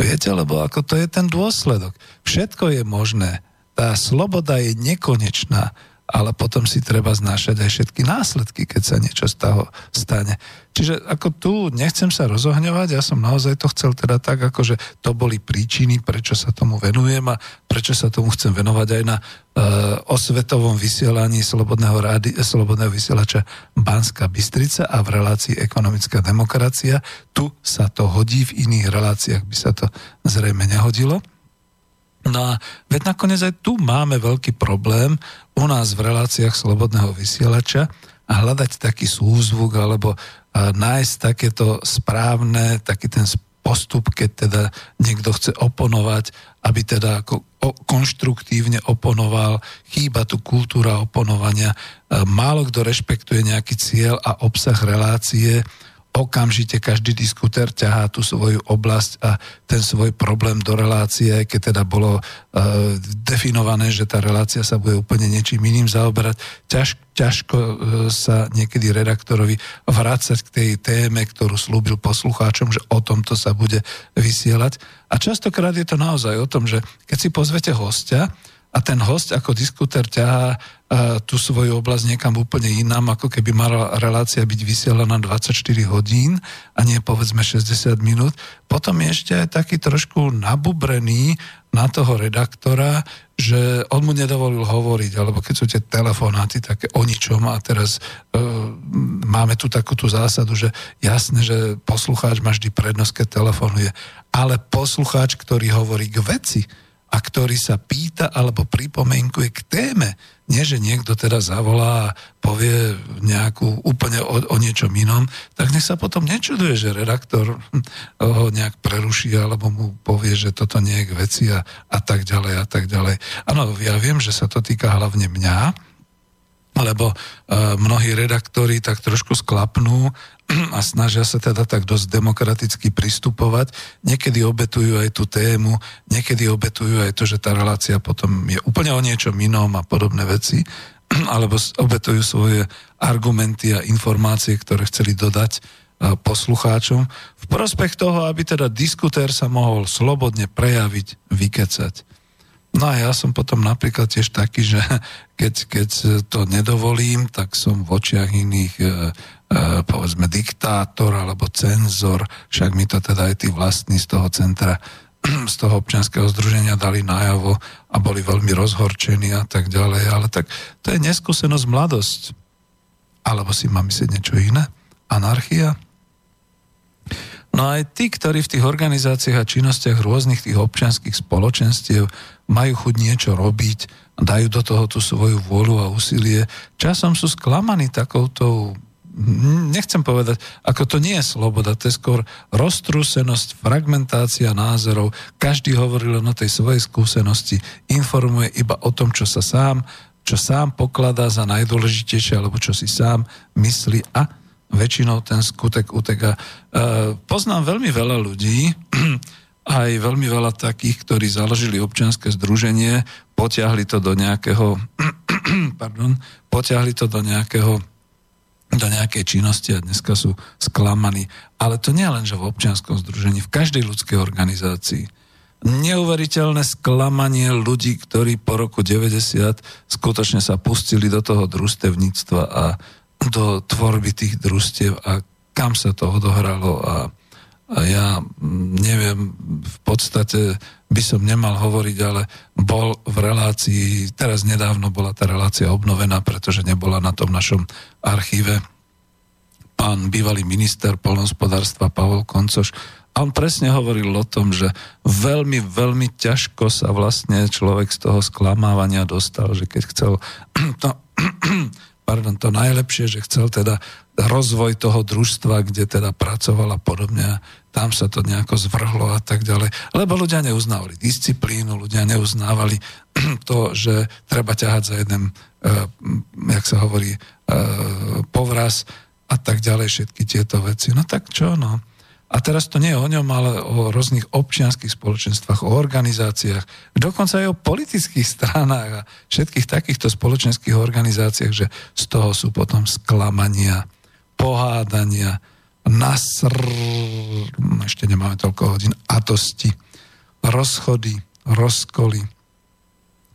Viete, lebo ako to je ten dôsledok. Všetko je možné. Tá sloboda je nekonečná ale potom si treba znášať aj všetky následky, keď sa niečo z toho stane. Čiže ako tu nechcem sa rozohňovať, ja som naozaj to chcel teda tak, ako že to boli príčiny, prečo sa tomu venujem a prečo sa tomu chcem venovať aj na uh, osvetovom vysielaní Slobodného, rádi, Slobodného vysielača Banska Bystrica a v relácii Ekonomická demokracia. Tu sa to hodí, v iných reláciách by sa to zrejme nehodilo. No a veď nakoniec aj tu máme veľký problém u nás v reláciách Slobodného vysielača a hľadať taký súzvuk alebo nájsť takéto správne, taký ten postup, keď teda niekto chce oponovať, aby teda ako konštruktívne oponoval, chýba tu kultúra oponovania, málo kto rešpektuje nejaký cieľ a obsah relácie, okamžite každý diskutér ťahá tú svoju oblasť a ten svoj problém do relácie, keď teda bolo uh, definované, že tá relácia sa bude úplne niečím iným zaoberať. Ťaž, ťažko uh, sa niekedy redaktorovi vrácať k tej téme, ktorú slúbil poslucháčom, že o tomto sa bude vysielať. A častokrát je to naozaj o tom, že keď si pozvete hostia, a ten host ako diskutér ťahá tú svoju oblasť niekam úplne inám, ako keby mala relácia byť vysielaná 24 hodín a nie povedzme 60 minút. Potom je ešte aj taký trošku nabubrený na toho redaktora, že on mu nedovolil hovoriť, alebo keď sú tie telefonáty také o ničom a teraz e, máme tu takú tú zásadu, že jasné, že poslucháč má vždy prednosť, keď telefonuje, ale poslucháč, ktorý hovorí k veci, a ktorý sa pýta alebo pripomenkuje k téme. Nie, že niekto teda zavolá a povie nejakú úplne o, o niečom inom, tak nech sa potom nečuduje, že redaktor ho nejak preruší alebo mu povie, že toto nie je k veci a, a tak ďalej a tak ďalej. Áno, ja viem, že sa to týka hlavne mňa, lebo uh, mnohí redaktori tak trošku sklapnú a snažia sa teda tak dosť demokraticky pristupovať. Niekedy obetujú aj tú tému, niekedy obetujú aj to, že tá relácia potom je úplne o niečom inom a podobné veci, alebo obetujú svoje argumenty a informácie, ktoré chceli dodať uh, poslucháčom v prospech toho, aby teda diskutér sa mohol slobodne prejaviť, vykecať. No a ja som potom napríklad tiež taký, že keď, keď to nedovolím, tak som v očiach iných e, e, povedzme diktátor alebo cenzor, však mi to teda aj tí vlastní z toho centra, z toho občianského združenia dali najavo a boli veľmi rozhorčení a tak ďalej, ale tak to je neskúsenosť mladosť. Alebo si mám myslieť niečo iné? Anarchia? No aj tí, ktorí v tých organizáciách a činnostiach rôznych tých občianských spoločenstiev majú chuť niečo robiť, dajú do toho tú svoju vôľu a úsilie, časom sú sklamaní takouto nechcem povedať, ako to nie je sloboda, to je skôr roztrúsenosť, fragmentácia názorov, každý hovorí len o tej svojej skúsenosti, informuje iba o tom, čo sa sám, čo sám pokladá za najdôležitejšie, alebo čo si sám myslí a väčšinou ten skutek uteka. E, poznám veľmi veľa ľudí, aj veľmi veľa takých, ktorí založili občianske združenie, potiahli to do nejakého, pardon, potiahli to do nejakého do nejakej činnosti a dneska sú sklamaní. Ale to nie len, že v občianskom združení, v každej ľudskej organizácii. Neuveriteľné sklamanie ľudí, ktorí po roku 90 skutočne sa pustili do toho družstevníctva a do tvorby tých družstiev a kam sa to odohralo a, a ja neviem, v podstate by som nemal hovoriť, ale bol v relácii, teraz nedávno bola tá relácia obnovená, pretože nebola na tom našom archíve. Pán bývalý minister polnospodárstva Pavol Koncoš a on presne hovoril o tom, že veľmi, veľmi ťažko sa vlastne človek z toho sklamávania dostal, že keď chcel to, pardon, to najlepšie, že chcel teda rozvoj toho družstva, kde teda pracoval a podobne. Tam sa to nejako zvrhlo a tak ďalej. Lebo ľudia neuznávali disciplínu, ľudia neuznávali to, že treba ťahať za jeden, uh, jak sa hovorí, uh, povraz a tak ďalej, všetky tieto veci. No tak čo, no. A teraz to nie je o ňom, ale o rôznych občianských spoločenstvách, o organizáciách, dokonca aj o politických stranách a všetkých takýchto spoločenských organizáciách, že z toho sú potom sklamania, pohádania, nasr... ešte nemáme toľko hodín, atosti, rozchody, rozkoly.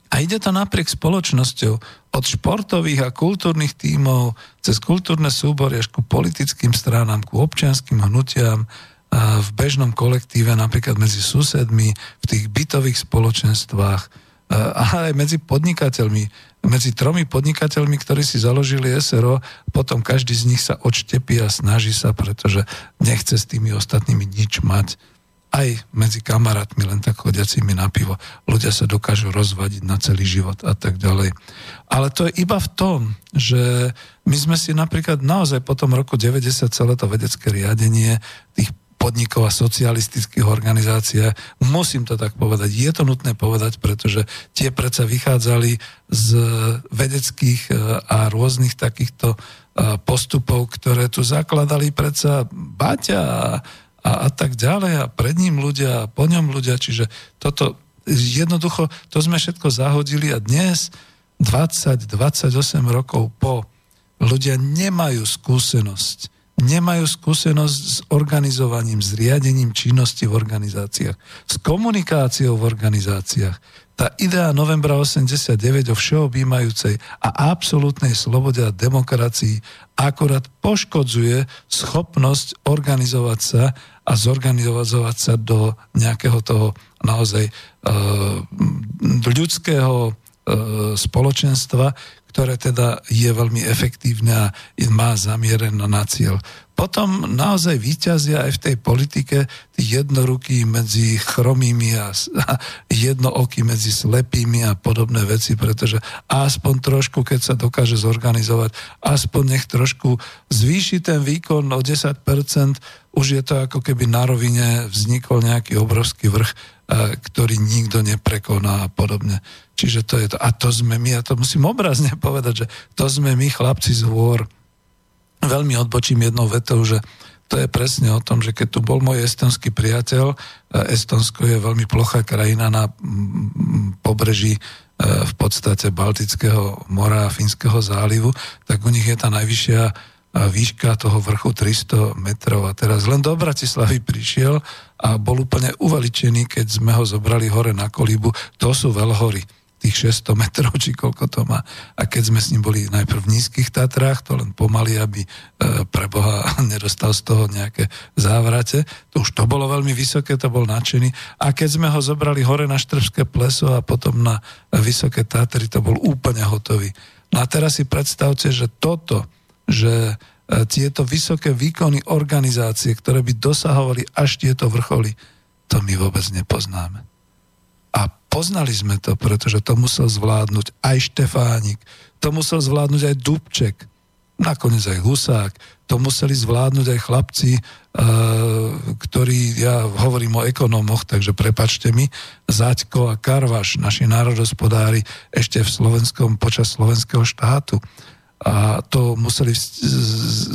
A ide to napriek spoločnosťou od športových a kultúrnych tímov cez kultúrne súbory až ku politickým stranám, ku občianským hnutiam, v bežnom kolektíve, napríklad medzi susedmi, v tých bytových spoločenstvách, a aj medzi podnikateľmi, medzi tromi podnikateľmi, ktorí si založili SRO, potom každý z nich sa odštepí a snaží sa, pretože nechce s tými ostatnými nič mať aj medzi kamarátmi, len tak chodiacimi na pivo. Ľudia sa dokážu rozvadiť na celý život a tak ďalej. Ale to je iba v tom, že my sme si napríklad naozaj po tom roku 90 celé to vedecké riadenie tých podnikov socialistických organizácií. Musím to tak povedať. Je to nutné povedať, pretože tie predsa vychádzali z vedeckých e, a rôznych takýchto e, postupov, ktoré tu zakladali predsa Baťa a a, a tak ďalej a pred ním ľudia a po ňom ľudia, čiže toto jednoducho, to sme všetko zahodili a dnes 20-28 rokov po ľudia nemajú skúsenosť nemajú skúsenosť s organizovaním, s riadením činnosti v organizáciách, s komunikáciou v organizáciách. Tá idea novembra 89 o všeobjímajúcej a absolútnej slobode a demokracii akorát poškodzuje schopnosť organizovať sa a zorganizovať sa do nejakého toho naozaj uh, ľudského uh, spoločenstva, ktoré teda je veľmi efektívne a má zamierené na cieľ. Potom naozaj vyťazia aj v tej politike tí jednorukí medzi chromými a, a jednookí medzi slepými a podobné veci, pretože aspoň trošku, keď sa dokáže zorganizovať, aspoň nech trošku zvýši ten výkon o 10%, už je to ako keby na rovine vznikol nejaký obrovský vrch, ktorý nikto neprekoná a podobne. Čiže to je to. A to sme my, a to musím obrazne povedať, že to sme my, chlapci z hôr. Veľmi odbočím jednou vetou, že to je presne o tom, že keď tu bol môj estonský priateľ, Estonsko je veľmi plochá krajina na pobreží v podstate Baltického mora a Fínskeho zálivu, tak u nich je tá najvyššia výška toho vrchu 300 metrov. A teraz len do Bratislavy prišiel a bol úplne uveličený, keď sme ho zobrali hore na kolíbu. To sú veľhory tých 600 metrov, či koľko to má. A keď sme s ním boli najprv v nízkych Tatrách, to len pomaly, aby e, pre Boha nedostal z toho nejaké závrate. To už to bolo veľmi vysoké, to bol nadšený. A keď sme ho zobrali hore na Štrbské pleso a potom na Vysoké Tatry, to bol úplne hotový. No a teraz si predstavte, že toto, že tieto vysoké výkony organizácie, ktoré by dosahovali až tieto vrcholy, to my vôbec nepoznáme. A poznali sme to, pretože to musel zvládnuť aj Štefánik, to musel zvládnuť aj Dubček. nakoniec aj Husák. To museli zvládnuť aj chlapci, e, ktorí, ja hovorím o ekonómoch, takže prepačte mi, Zaďko a Karvaš, naši národospodári ešte v slovenskom, počas slovenského štátu. A to museli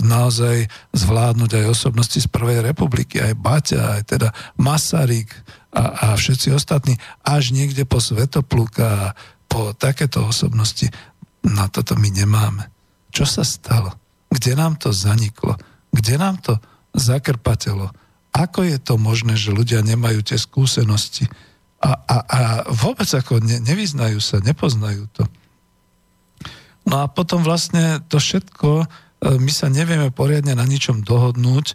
naozaj zvládnuť aj osobnosti z Prvej republiky, aj Baťa, aj teda Masaryk a, a všetci ostatní, až niekde po Svetopluka a po takéto osobnosti. Na toto my nemáme. Čo sa stalo? Kde nám to zaniklo? Kde nám to zakrpatelo? Ako je to možné, že ľudia nemajú tie skúsenosti? A, a, a vôbec ako ne, nevyznajú sa, nepoznajú to. No a potom vlastne to všetko, e, my sa nevieme poriadne na ničom dohodnúť, e,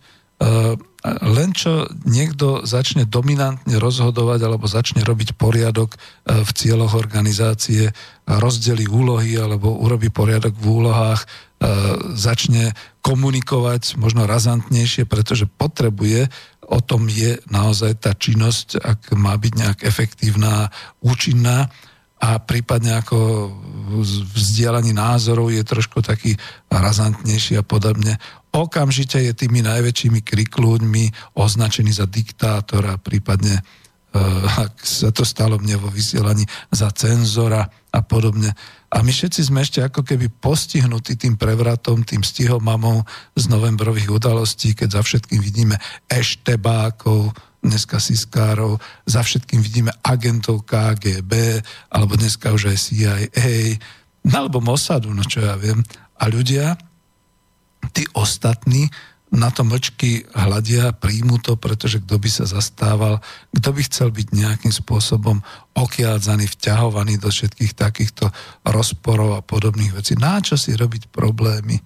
len čo niekto začne dominantne rozhodovať alebo začne robiť poriadok e, v cieľoch organizácie, rozdeli úlohy alebo urobí poriadok v úlohách, začne komunikovať možno razantnejšie, pretože potrebuje, o tom je naozaj tá činnosť, ak má byť nejak efektívna, účinná, a prípadne ako vzdielaní názorov je trošku taký razantnejší a podobne. Okamžite je tými najväčšími kriklúďmi označený za diktátora, prípadne eh, ak sa to stalo mne vo vysielaní za cenzora a podobne. A my všetci sme ešte ako keby postihnutí tým prevratom, tým stihomamou z novembrových udalostí, keď za všetkým vidíme eštebákov, dneska Siskárov, za všetkým vidíme agentov KGB, alebo dneska už aj CIA, no alebo Mossadu, no čo ja viem. A ľudia, tí ostatní, na to mlčky hľadia, príjmu to, pretože kto by sa zastával, kto by chcel byť nejakým spôsobom okiádzaný, vťahovaný do všetkých takýchto rozporov a podobných vecí. Na čo si robiť problémy?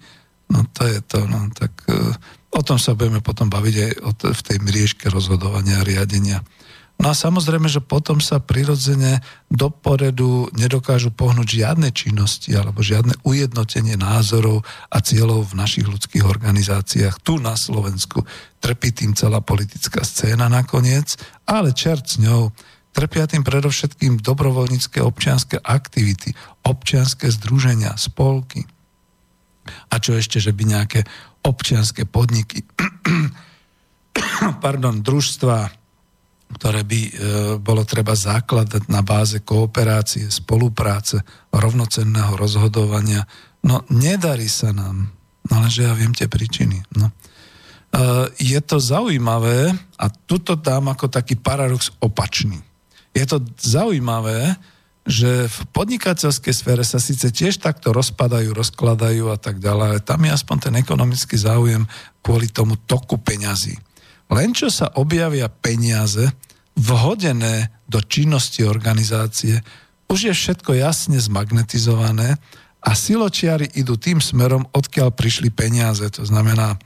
No to je to, no tak uh, O tom sa budeme potom baviť aj v tej mriežke rozhodovania a riadenia. No a samozrejme, že potom sa prirodzene do poredu nedokážu pohnúť žiadne činnosti alebo žiadne ujednotenie názorov a cieľov v našich ľudských organizáciách. Tu na Slovensku trpí tým celá politická scéna nakoniec, ale čert s ňou. Trpia tým predovšetkým dobrovoľnícke občianské aktivity, občianské združenia, spolky. A čo ešte, že by nejaké občianské podniky, pardon, družstva, ktoré by e, bolo treba zakladať na báze kooperácie, spolupráce, rovnocenného rozhodovania. No, nedarí sa nám. No, ale že ja viem tie príčiny. No. E, je to zaujímavé a tuto dám ako taký paradox opačný. Je to zaujímavé, že v podnikateľskej sfére sa síce tiež takto rozpadajú, rozkladajú a tak ďalej, ale tam je aspoň ten ekonomický záujem kvôli tomu toku peňazí. Len čo sa objavia peniaze vhodené do činnosti organizácie, už je všetko jasne zmagnetizované a siločiari idú tým smerom, odkiaľ prišli peniaze. To znamená,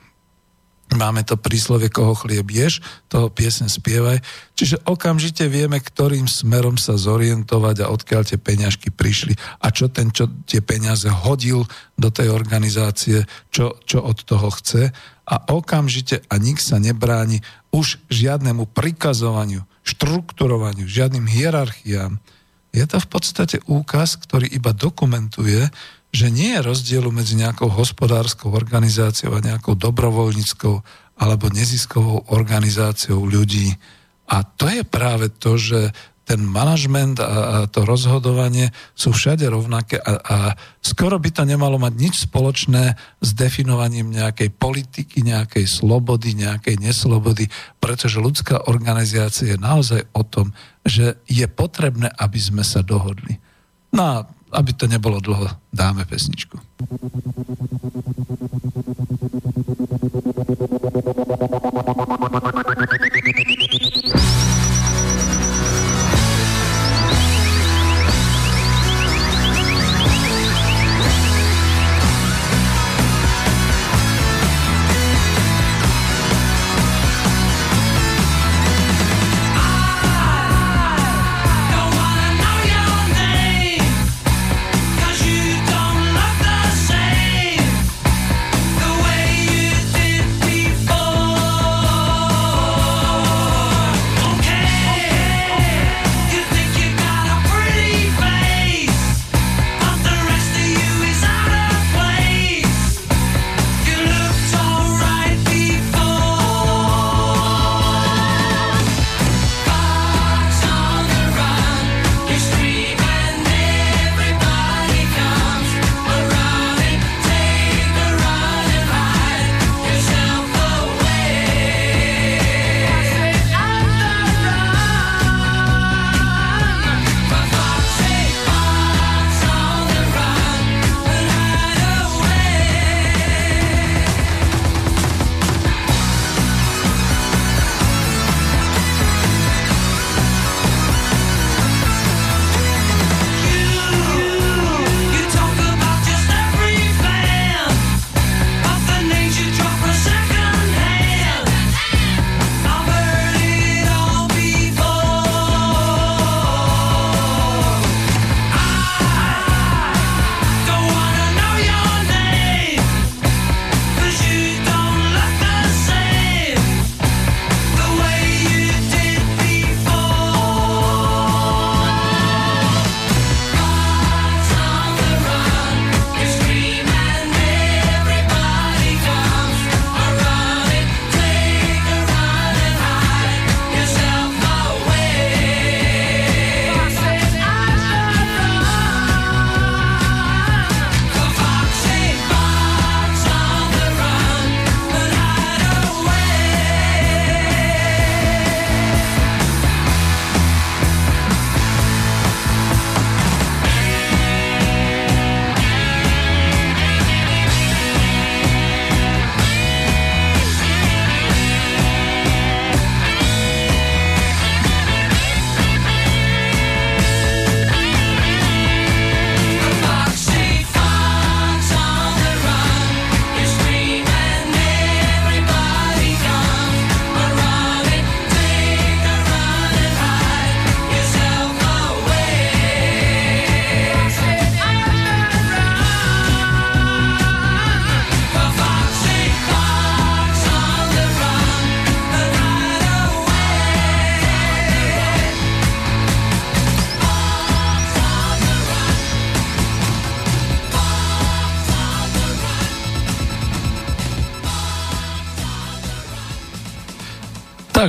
Máme to príslovie, koho chlieb ješ, toho piesen spievaj. Čiže okamžite vieme, ktorým smerom sa zorientovať a odkiaľ tie peňažky prišli a čo ten, čo tie peniaze hodil do tej organizácie, čo, čo od toho chce. A okamžite a nik sa nebráni už žiadnemu prikazovaniu, štrukturovaniu, žiadnym hierarchiám. Je to v podstate úkaz, ktorý iba dokumentuje, že nie je rozdielu medzi nejakou hospodárskou organizáciou a nejakou dobrovoľníckou alebo neziskovou organizáciou ľudí. A to je práve to, že ten manažment a, to rozhodovanie sú všade rovnaké a, a skoro by to nemalo mať nič spoločné s definovaním nejakej politiky, nejakej slobody, nejakej neslobody, pretože ľudská organizácia je naozaj o tom, že je potrebné, aby sme sa dohodli. No a aby to nebolo dlho, dáme pesničku. Don't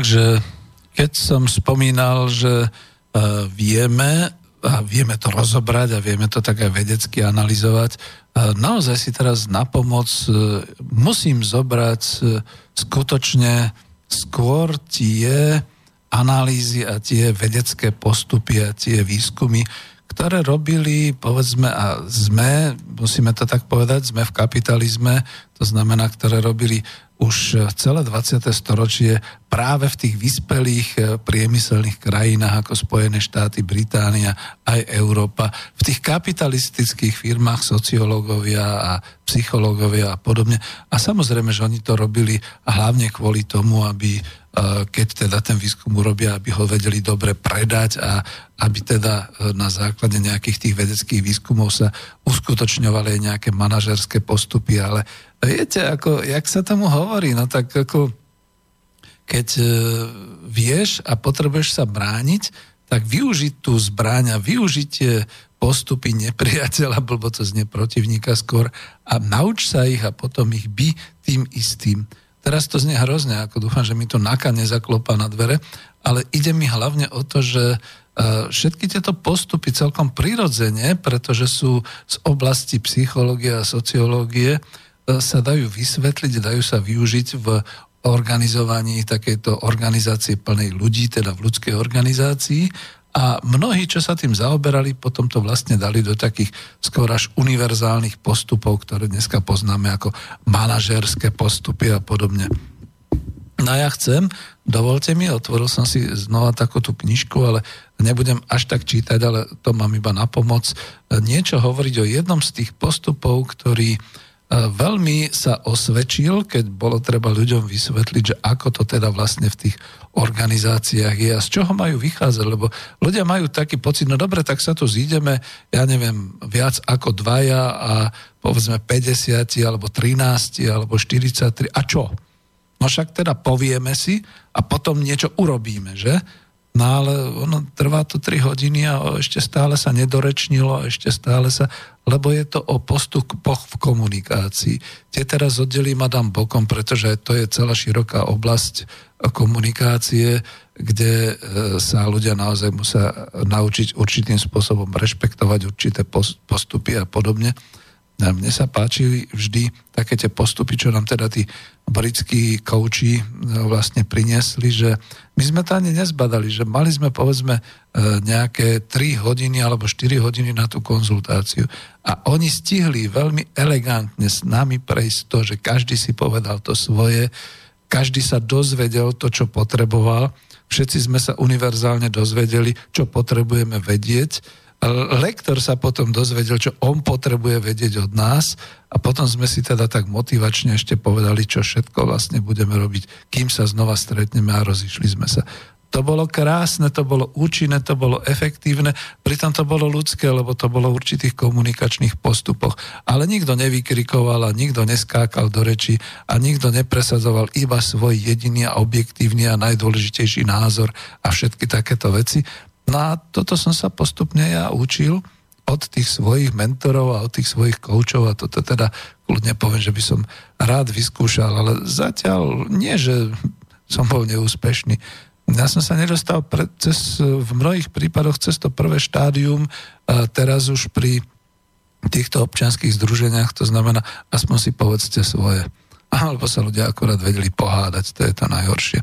Takže, keď som spomínal, že e, vieme, a vieme to rozobrať a vieme to tak aj vedecky analyzovať, e, naozaj si teraz na pomoc e, musím zobrať skutočne skôr tie analýzy a tie vedecké postupy a tie výskumy, ktoré robili, povedzme, a sme, musíme to tak povedať, sme v kapitalizme, to znamená, ktoré robili už celé 20. storočie práve v tých vyspelých eh, priemyselných krajinách ako Spojené štáty, Británia, aj Európa, v tých kapitalistických firmách sociológovia a psychológovia a podobne. A samozrejme, že oni to robili hlavne kvôli tomu, aby eh, keď teda ten výskum urobia, aby ho vedeli dobre predať a aby teda eh, na základe nejakých tých vedeckých výskumov sa uskutočňovali nejaké manažerské postupy, ale viete, ako, jak sa tomu hovorí, no tak ako keď e, vieš a potrebuješ sa brániť, tak využiť tú zbraň a využiť tie postupy nepriateľa, blbo to znie protivníka skôr, a nauč sa ich a potom ich by tým istým. Teraz to znie hrozne, ako dúfam, že mi to naka nezaklopa na dvere, ale ide mi hlavne o to, že e, všetky tieto postupy celkom prirodzene, pretože sú z oblasti psychológie a sociológie, sa dajú vysvetliť, dajú sa využiť v organizovaní takejto organizácie plnej ľudí, teda v ľudskej organizácii. A mnohí, čo sa tým zaoberali, potom to vlastne dali do takých skôr až univerzálnych postupov, ktoré dneska poznáme ako manažerské postupy a podobne. No ja chcem, dovolte mi, otvoril som si znova takú tú knižku, ale nebudem až tak čítať, ale to mám iba na pomoc, niečo hovoriť o jednom z tých postupov, ktorý veľmi sa osvedčil, keď bolo treba ľuďom vysvetliť, že ako to teda vlastne v tých organizáciách je a z čoho majú vychádzať, lebo ľudia majú taký pocit, no dobre, tak sa tu zídeme, ja neviem, viac ako dvaja a povedzme 50 alebo 13 alebo 43 a čo? No však teda povieme si a potom niečo urobíme, že? No ale ono trvá to 3 hodiny a ešte stále sa nedorečnilo, ešte stále sa, lebo je to o postupoch v komunikácii. Tie teraz oddelím a dám bokom, pretože to je celá široká oblasť komunikácie, kde e, sa ľudia naozaj musia naučiť určitým spôsobom rešpektovať určité postupy a podobne. A mne sa páčili vždy také tie postupy, čo nám teda tí britskí kouči e, vlastne priniesli, že my sme to ani nezbadali, že mali sme povedzme e, nejaké 3 hodiny alebo 4 hodiny na tú konzultáciu. A oni stihli veľmi elegantne s nami prejsť to, že každý si povedal to svoje, každý sa dozvedel to, čo potreboval, všetci sme sa univerzálne dozvedeli, čo potrebujeme vedieť lektor sa potom dozvedel, čo on potrebuje vedieť od nás a potom sme si teda tak motivačne ešte povedali, čo všetko vlastne budeme robiť, kým sa znova stretneme a rozišli sme sa. To bolo krásne, to bolo účinné, to bolo efektívne, pritom to bolo ľudské, lebo to bolo v určitých komunikačných postupoch. Ale nikto nevykrikoval a nikto neskákal do reči a nikto nepresadzoval iba svoj jediný a objektívny a najdôležitejší názor a všetky takéto veci. No a toto som sa postupne ja učil od tých svojich mentorov a od tých svojich koučov a toto teda kľudne poviem, že by som rád vyskúšal, ale zatiaľ nie, že som bol neúspešný. Ja som sa nedostal pre, cez, v mnohých prípadoch cez to prvé štádium a teraz už pri týchto občianských združeniach, to znamená, aspoň si povedzte svoje. Alebo sa ľudia akurát vedeli pohádať, to je to najhoršie.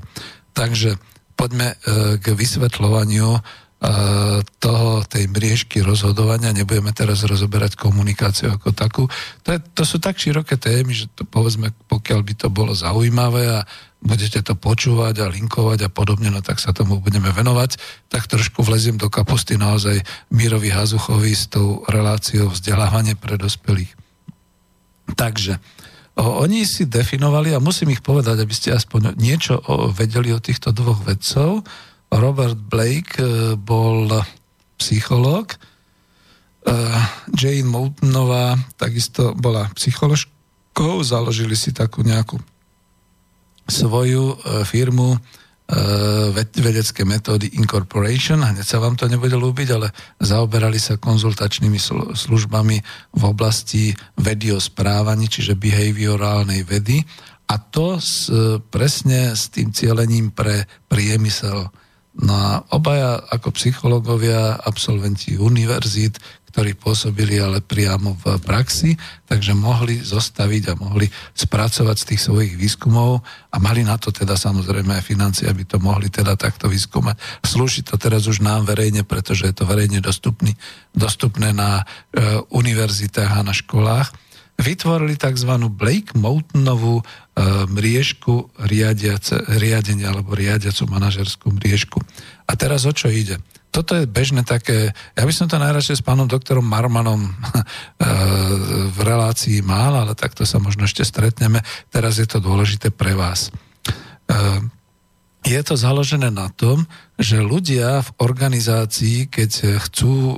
Takže poďme e, k vysvetľovaniu toho, tej mriežky rozhodovania, nebudeme teraz rozoberať komunikáciu ako takú. To, je, to sú tak široké témy, že to povedzme, pokiaľ by to bolo zaujímavé a budete to počúvať a linkovať a podobne, no tak sa tomu budeme venovať. Tak trošku vleziem do kapusty naozaj Mírovi Hazuchovi s tou reláciou vzdelávanie pre dospelých. Takže oni si definovali, a musím ich povedať, aby ste aspoň niečo vedeli o týchto dvoch vedcov, Robert Blake e, bol psychológ, e, Jane Moultonová takisto bola psycholožkou, založili si takú nejakú svoju e, firmu vedecké metódy Incorporation, hneď sa vám to nebude ľúbiť, ale zaoberali sa konzultačnými službami v oblasti vedy o správaní, čiže behaviorálnej vedy. A to s, presne s tým cielením pre priemysel. No a obaja ako psychológovia, absolventi univerzít, ktorí pôsobili ale priamo v praxi, takže mohli zostaviť a mohli spracovať z tých svojich výskumov a mali na to teda samozrejme aj financie, aby to mohli teda takto vyskúmať. Slúži to teraz už nám verejne, pretože je to verejne dostupný, dostupné na e, univerzitách a na školách. Vytvorili tzv. Blake Moutonovú e, mriežku riadiace, riadenia alebo riadiacu manažerskú mriežku. A teraz o čo ide? Toto je bežné také, ja by som to najradšej s pánom doktorom Marmanom e, v relácii mal, ale takto sa možno ešte stretneme. Teraz je to dôležité pre vás. E, je to založené na tom, že ľudia v organizácii, keď chcú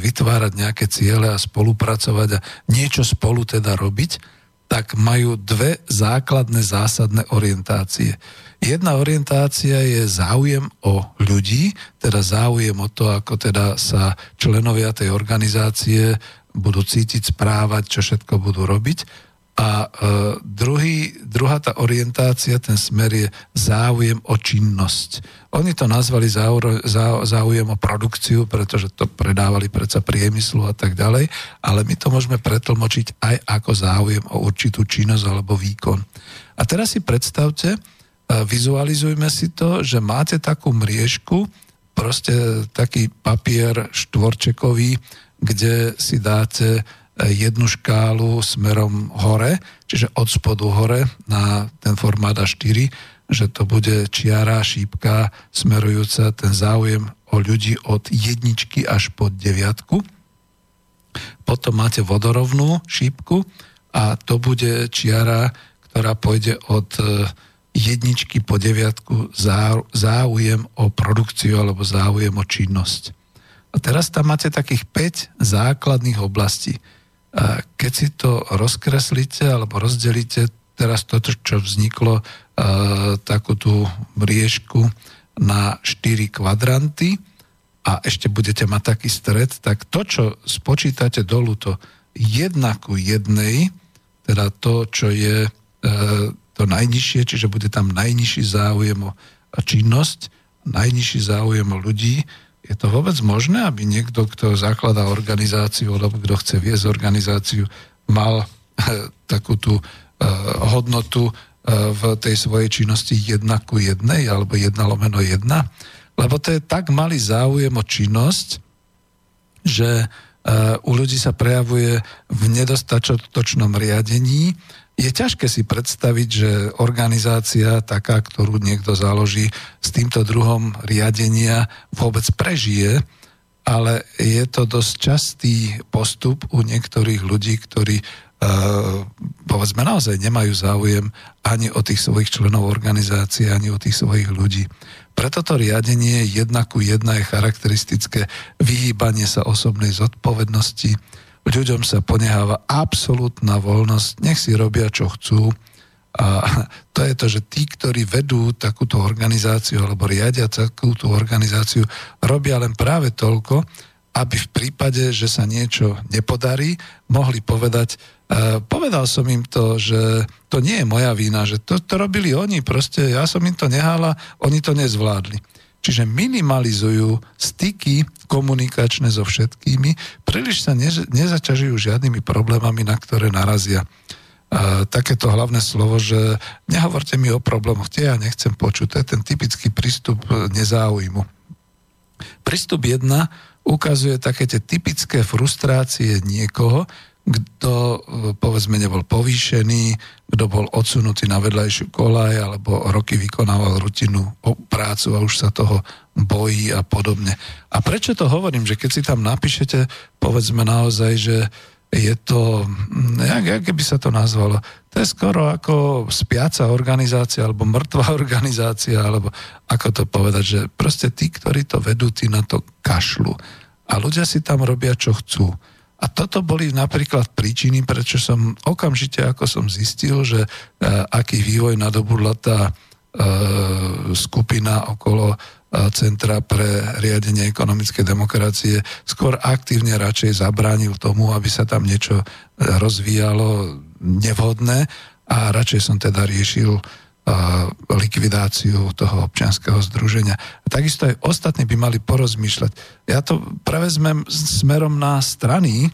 vytvárať nejaké ciele a spolupracovať a niečo spolu teda robiť, tak majú dve základné zásadné orientácie. Jedna orientácia je záujem o ľudí, teda záujem o to, ako teda sa členovia tej organizácie budú cítiť, správať, čo všetko budú robiť. A e, druhý, druhá tá orientácia, ten smer je záujem o činnosť. Oni to nazvali záujem o produkciu, pretože to predávali predsa priemyslu a tak ďalej, ale my to môžeme pretlmočiť aj ako záujem o určitú činnosť alebo výkon. A teraz si predstavte, e, vizualizujme si to, že máte takú mriežku, proste taký papier štvorčekový, kde si dáte jednu škálu smerom hore, čiže od spodu hore na ten formát A4, že to bude čiara, šípka smerujúca ten záujem o ľudí od jedničky až po deviatku. Potom máte vodorovnú šípku a to bude čiara, ktorá pôjde od e, jedničky po deviatku záujem o produkciu alebo záujem o činnosť. A teraz tam máte takých 5 základných oblastí. Keď si to rozkreslíte alebo rozdelíte, teraz toto, čo vzniklo, takú tú mriežku na 4 kvadranty a ešte budete mať taký stred, tak to, čo spočítate dolu, to jedna ku jednej, teda to, čo je e, to najnižšie, čiže bude tam najnižší záujem o činnosť, najnižší záujem o ľudí, je to vôbec možné, aby niekto, kto zakladá organizáciu, alebo kto chce viesť organizáciu, mal eh, takú tú uh, hodnotu uh, v tej svojej činnosti jedna ku jednej, alebo jedna lomeno jedna? Lebo to je tak malý záujem o činnosť, že u ľudí sa prejavuje v nedostatočnom riadení, je ťažké si predstaviť, že organizácia taká, ktorú niekto založí s týmto druhom riadenia vôbec prežije, ale je to dosť častý postup u niektorých ľudí, ktorí Uh, povedzme naozaj nemajú záujem ani o tých svojich členov organizácie, ani o tých svojich ľudí. Preto to riadenie jedna ku jedna je charakteristické vyhýbanie sa osobnej zodpovednosti, ľuďom sa poneháva absolútna voľnosť, nech si robia, čo chcú. A to je to, že tí, ktorí vedú takúto organizáciu alebo riadia takúto organizáciu, robia len práve toľko, aby v prípade, že sa niečo nepodarí, mohli povedať, uh, povedal som im to, že to nie je moja vína, že to, to robili oni, proste ja som im to nehala, oni to nezvládli. Čiže minimalizujú styky komunikačné so všetkými, príliš sa ne, nezaťažujú žiadnymi problémami, na ktoré narazia. A takéto hlavné slovo, že nehovorte mi o problémoch, tie ja nechcem počuť. To je ten typický prístup nezáujmu. Prístup 1 ukazuje také tie typické frustrácie niekoho, kto povedzme nebol povýšený, kto bol odsunutý na vedľajšiu kolaj alebo roky vykonával rutinu prácu a už sa toho bojí a podobne. A prečo to hovorím, že keď si tam napíšete, povedzme naozaj, že je to, jak, jak by sa to nazvalo, to je skoro ako spiaca organizácia alebo mŕtva organizácia, alebo ako to povedať, že proste tí, ktorí to vedú, tí na to kašľú. A ľudia si tam robia, čo chcú. A toto boli napríklad príčiny, prečo som okamžite, ako som zistil, že e, aký vývoj nadobudla tá e, skupina okolo e, Centra pre riadenie ekonomickej demokracie skôr aktívne radšej zabránil tomu, aby sa tam niečo rozvíjalo nevhodné a radšej som teda riešil likvidáciu toho občianského združenia. A takisto aj ostatní by mali porozmýšľať. Ja to prevezmem smerom na strany,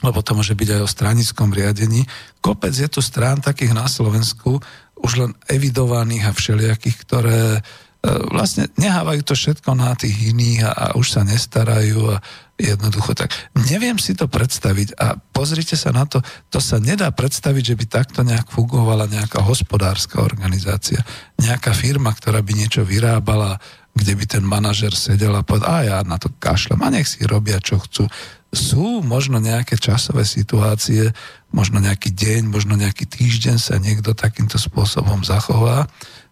lebo to môže byť aj o stranickom riadení. Kopec je tu strán takých na Slovensku, už len evidovaných a všelijakých, ktoré vlastne nehávajú to všetko na tých iných a, a už sa nestarajú a jednoducho tak. Neviem si to predstaviť a pozrite sa na to, to sa nedá predstaviť, že by takto nejak fungovala nejaká hospodárska organizácia, nejaká firma, ktorá by niečo vyrábala, kde by ten manažer sedel a povedal, a ja na to kašlem a nech si robia, čo chcú. Sú možno nejaké časové situácie, možno nejaký deň, možno nejaký týždeň sa niekto takýmto spôsobom zachová.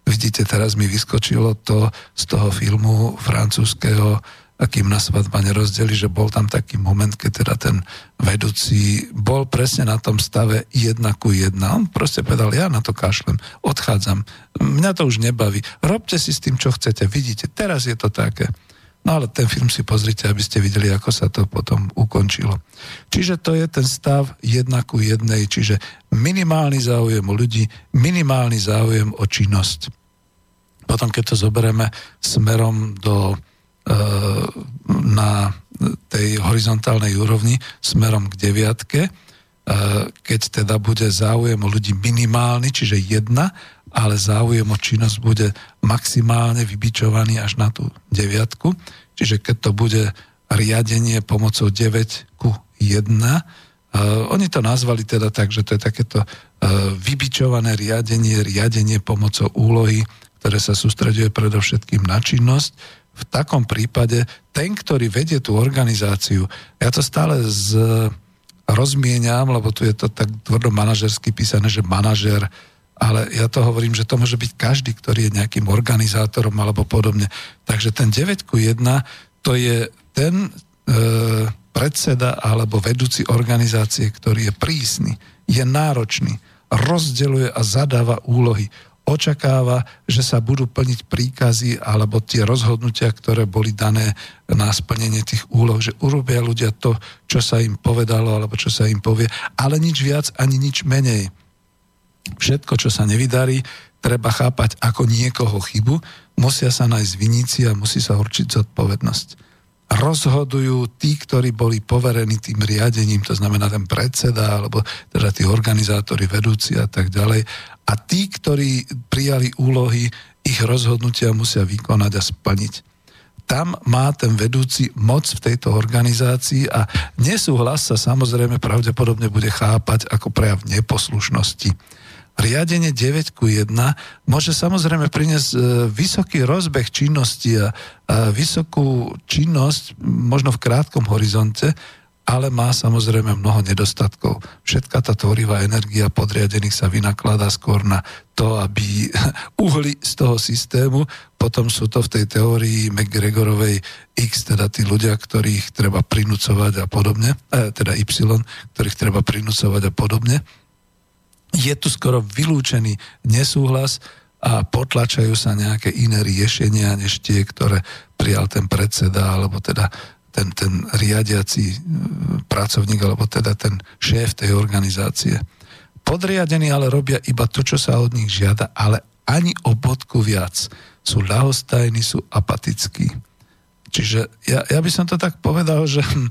Vidíte, teraz mi vyskočilo to z toho filmu francúzského a kým na svadba nerozdeli, že bol tam taký moment, keď teda ten vedúci bol presne na tom stave jedna ku jedna. On proste povedal, ja na to kašlem, odchádzam, mňa to už nebaví, robte si s tým, čo chcete, vidíte, teraz je to také. No ale ten film si pozrite, aby ste videli, ako sa to potom ukončilo. Čiže to je ten stav jedna ku jednej, čiže minimálny záujem o ľudí, minimálny záujem o činnosť. Potom, keď to zoberieme smerom do e, na tej horizontálnej úrovni smerom k deviatke, e, keď teda bude záujem o ľudí minimálny, čiže jedna, ale záujem o činnosť bude maximálne vybičovaný až na tú deviatku. Čiže keď to bude riadenie pomocou 9 ku 1, Uh, oni to nazvali teda tak, že to je takéto uh, vybičované riadenie, riadenie pomocou úlohy, ktoré sa sústreduje predovšetkým na činnosť v takom prípade ten, ktorý vedie tú organizáciu, ja to stále z, rozmieniam, lebo tu je to tak tvrdo manažersky písané, že manažer, ale ja to hovorím, že to môže byť každý, ktorý je nejakým organizátorom alebo podobne. Takže ten 9 ku 1 to je ten e, predseda alebo vedúci organizácie, ktorý je prísny, je náročný, rozdeľuje a zadáva úlohy očakáva, že sa budú plniť príkazy alebo tie rozhodnutia, ktoré boli dané na splnenie tých úloh, že urobia ľudia to, čo sa im povedalo alebo čo sa im povie, ale nič viac ani nič menej. Všetko, čo sa nevydarí, treba chápať ako niekoho chybu, musia sa nájsť viníci a musí sa určiť zodpovednosť rozhodujú tí, ktorí boli poverení tým riadením, to znamená ten predseda, alebo teda tí organizátori, vedúci a tak ďalej. A tí, ktorí prijali úlohy, ich rozhodnutia musia vykonať a splniť. Tam má ten vedúci moc v tejto organizácii a nesúhlas sa samozrejme pravdepodobne bude chápať ako prejav neposlušnosti riadenie 9 ku 1 môže samozrejme priniesť e, vysoký rozbeh činnosti a, vysokú činnosť, možno v krátkom horizonte, ale má samozrejme mnoho nedostatkov. Všetka tá tvorivá energia podriadených sa vynakladá skôr na to, aby uhli z toho systému. Potom sú to v tej teórii McGregorovej X, teda tí ľudia, ktorých treba prinúcovať a podobne, eh, teda Y, ktorých treba prinúcovať a podobne je tu skoro vylúčený nesúhlas a potlačajú sa nejaké iné riešenia, než tie, ktoré prijal ten predseda, alebo teda ten, ten riadiaci e, pracovník, alebo teda ten šéf tej organizácie. Podriadení ale robia iba to, čo sa od nich žiada, ale ani o bodku viac. Sú ľahostajní, sú apatickí. Čiže ja, ja by som to tak povedal, že hm, e,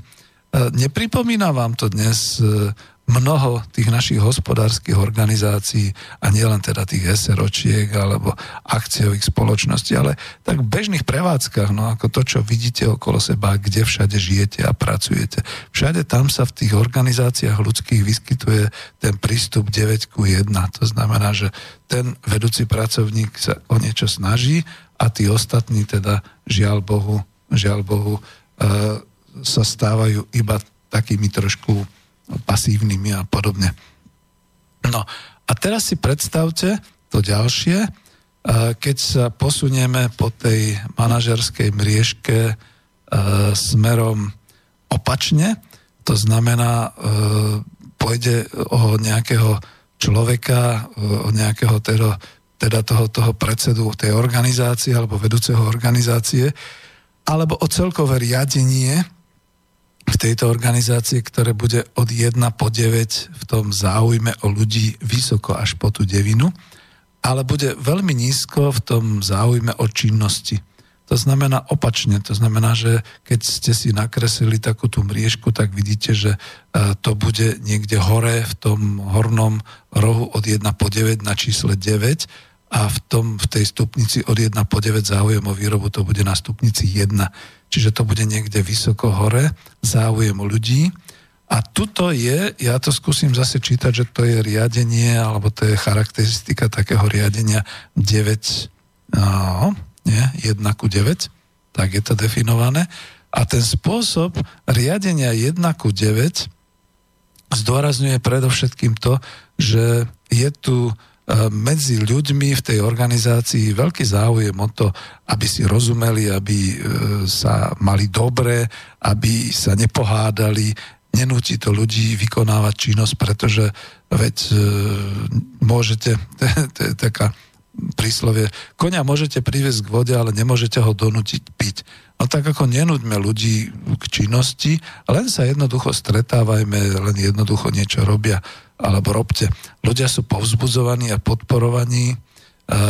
nepripomína vám to dnes e, mnoho tých našich hospodárskych organizácií a nielen teda tých SROčiek alebo akciových spoločností, ale tak v bežných prevádzkach, no ako to, čo vidíte okolo seba, kde všade žijete a pracujete. Všade tam sa v tých organizáciách ľudských vyskytuje ten prístup 9 ku 1. To znamená, že ten vedúci pracovník sa o niečo snaží a tí ostatní teda žiaľ Bohu, žiaľ Bohu, e, sa stávajú iba takými trošku pasívnymi a podobne. No a teraz si predstavte to ďalšie, keď sa posunieme po tej manažerskej mriežke smerom opačne, to znamená, pôjde o nejakého človeka, o nejakého teda, teda toho, toho predsedu tej organizácie alebo vedúceho organizácie, alebo o celkové riadenie v tejto organizácii, ktoré bude od 1 po 9 v tom záujme o ľudí vysoko až po tú devinu, ale bude veľmi nízko v tom záujme o činnosti. To znamená opačne, to znamená, že keď ste si nakreslili takú tú mriežku, tak vidíte, že e, to bude niekde hore v tom hornom rohu od 1 po 9 na čísle 9 a v, tom, v tej stupnici od 1 po 9 záujem o výrobu to bude na stupnici 1. Čiže to bude niekde vysoko hore, záujem ľudí. A tuto je, ja to skúsim zase čítať, že to je riadenie, alebo to je charakteristika takého riadenia 9, no, nie, 1 ku 9, tak je to definované. A ten spôsob riadenia 1 ku 9 zdôrazňuje predovšetkým to, že je tu medzi ľuďmi v tej organizácii veľký záujem o to, aby si rozumeli, aby e, sa mali dobre, aby sa nepohádali, nenúti to ľudí vykonávať činnosť, pretože veď e, môžete, to je taká príslovie, konia môžete priviesť k vode, ale nemôžete ho donútiť piť. No tak ako nenúďme ľudí k činnosti, len sa jednoducho stretávajme, len jednoducho niečo robia, alebo robte. Ľudia sú povzbudzovaní a podporovaní, e,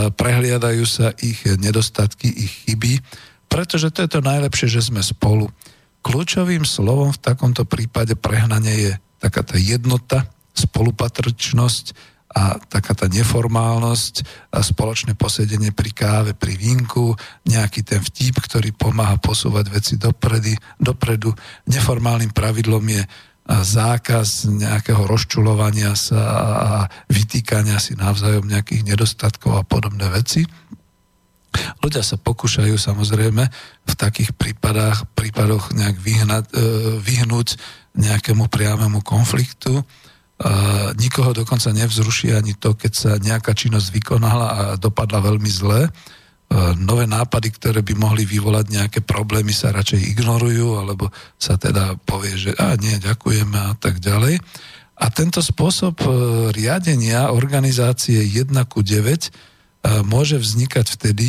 prehliadajú sa ich nedostatky, ich chyby, pretože to je to najlepšie, že sme spolu. Kľúčovým slovom v takomto prípade prehnanie je taká tá jednota, spolupatričnosť a taká tá neformálnosť a spoločné posedenie pri káve, pri vínku, nejaký ten vtip, ktorý pomáha posúvať veci dopredy, dopredu. Neformálnym pravidlom je zákaz nejakého rozčulovania sa a vytýkania si navzájom nejakých nedostatkov a podobné veci. Ľudia sa pokúšajú samozrejme v takých prípadách, prípadoch nejak vyhnať, e, vyhnúť nejakému priamému konfliktu. Uh, nikoho dokonca nevzruší ani to, keď sa nejaká činnosť vykonala a dopadla veľmi zle. Nové nápady, ktoré by mohli vyvolať nejaké problémy, sa radšej ignorujú, alebo sa teda povie, že a nie, ďakujeme a tak ďalej. A tento spôsob uh, riadenia organizácie 1 ku 9 uh, môže vznikať vtedy,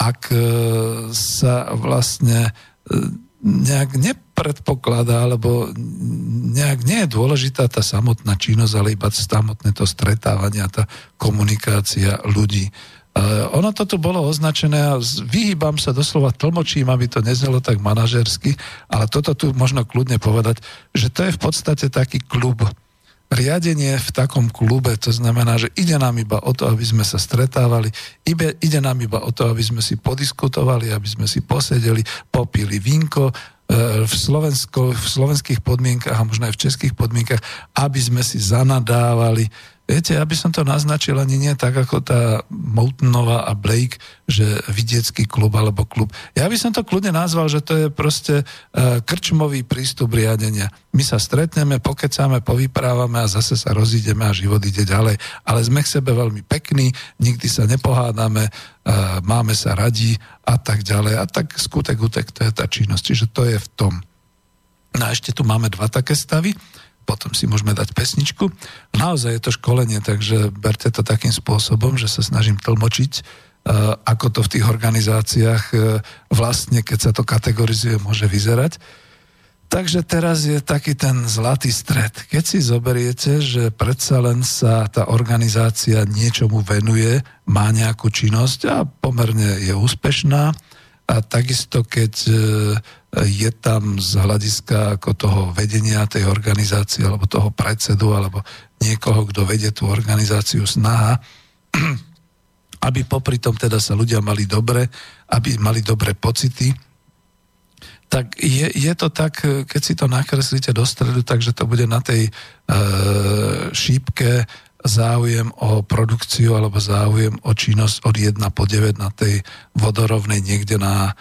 ak uh, sa vlastne nejak nepredpokladá, alebo nejak nie je dôležitá tá samotná činnosť, ale iba samotné to stretávanie, tá komunikácia ľudí. Uh, ono toto bolo označené a vyhýbam sa doslova tlmočím, aby to neznelo tak manažersky, ale toto tu možno kľudne povedať, že to je v podstate taký klub. Riadenie v takom klube, to znamená, že ide nám iba o to, aby sme sa stretávali, ide, nám iba o to, aby sme si podiskutovali, aby sme si posedeli, popili vínko, e, v, Slovensko, v slovenských podmienkach a možno aj v českých podmienkach, aby sme si zanadávali. Viete, aby som to naznačil ani nie tak ako tá Moutonová a Blake, že vidiecký klub alebo klub. Ja by som to kľudne nazval, že to je proste uh, krčmový prístup riadenia. My sa stretneme, pokecáme, povyprávame a zase sa rozídeme a život ide ďalej. Ale sme k sebe veľmi pekní, nikdy sa nepohádame, uh, máme sa radi a tak ďalej. A tak skutek, utek, to je tá činnosť. Čiže to je v tom. No a ešte tu máme dva také stavy potom si môžeme dať pesničku. Naozaj je to školenie, takže berte to takým spôsobom, že sa snažím tlmočiť, e, ako to v tých organizáciách e, vlastne, keď sa to kategorizuje, môže vyzerať. Takže teraz je taký ten zlatý stred. Keď si zoberiete, že predsa len sa tá organizácia niečomu venuje, má nejakú činnosť a pomerne je úspešná, a takisto, keď e, je tam z hľadiska ako toho vedenia tej organizácie, alebo toho predsedu, alebo niekoho, kto vedie tú organizáciu snaha, aby popri tom teda sa ľudia mali dobre, aby mali dobré pocity, tak je, je to tak, keď si to nakreslíte do stredu, takže to bude na tej e, šípke záujem o produkciu alebo záujem o činnosť od 1 po 9 na tej vodorovnej niekde na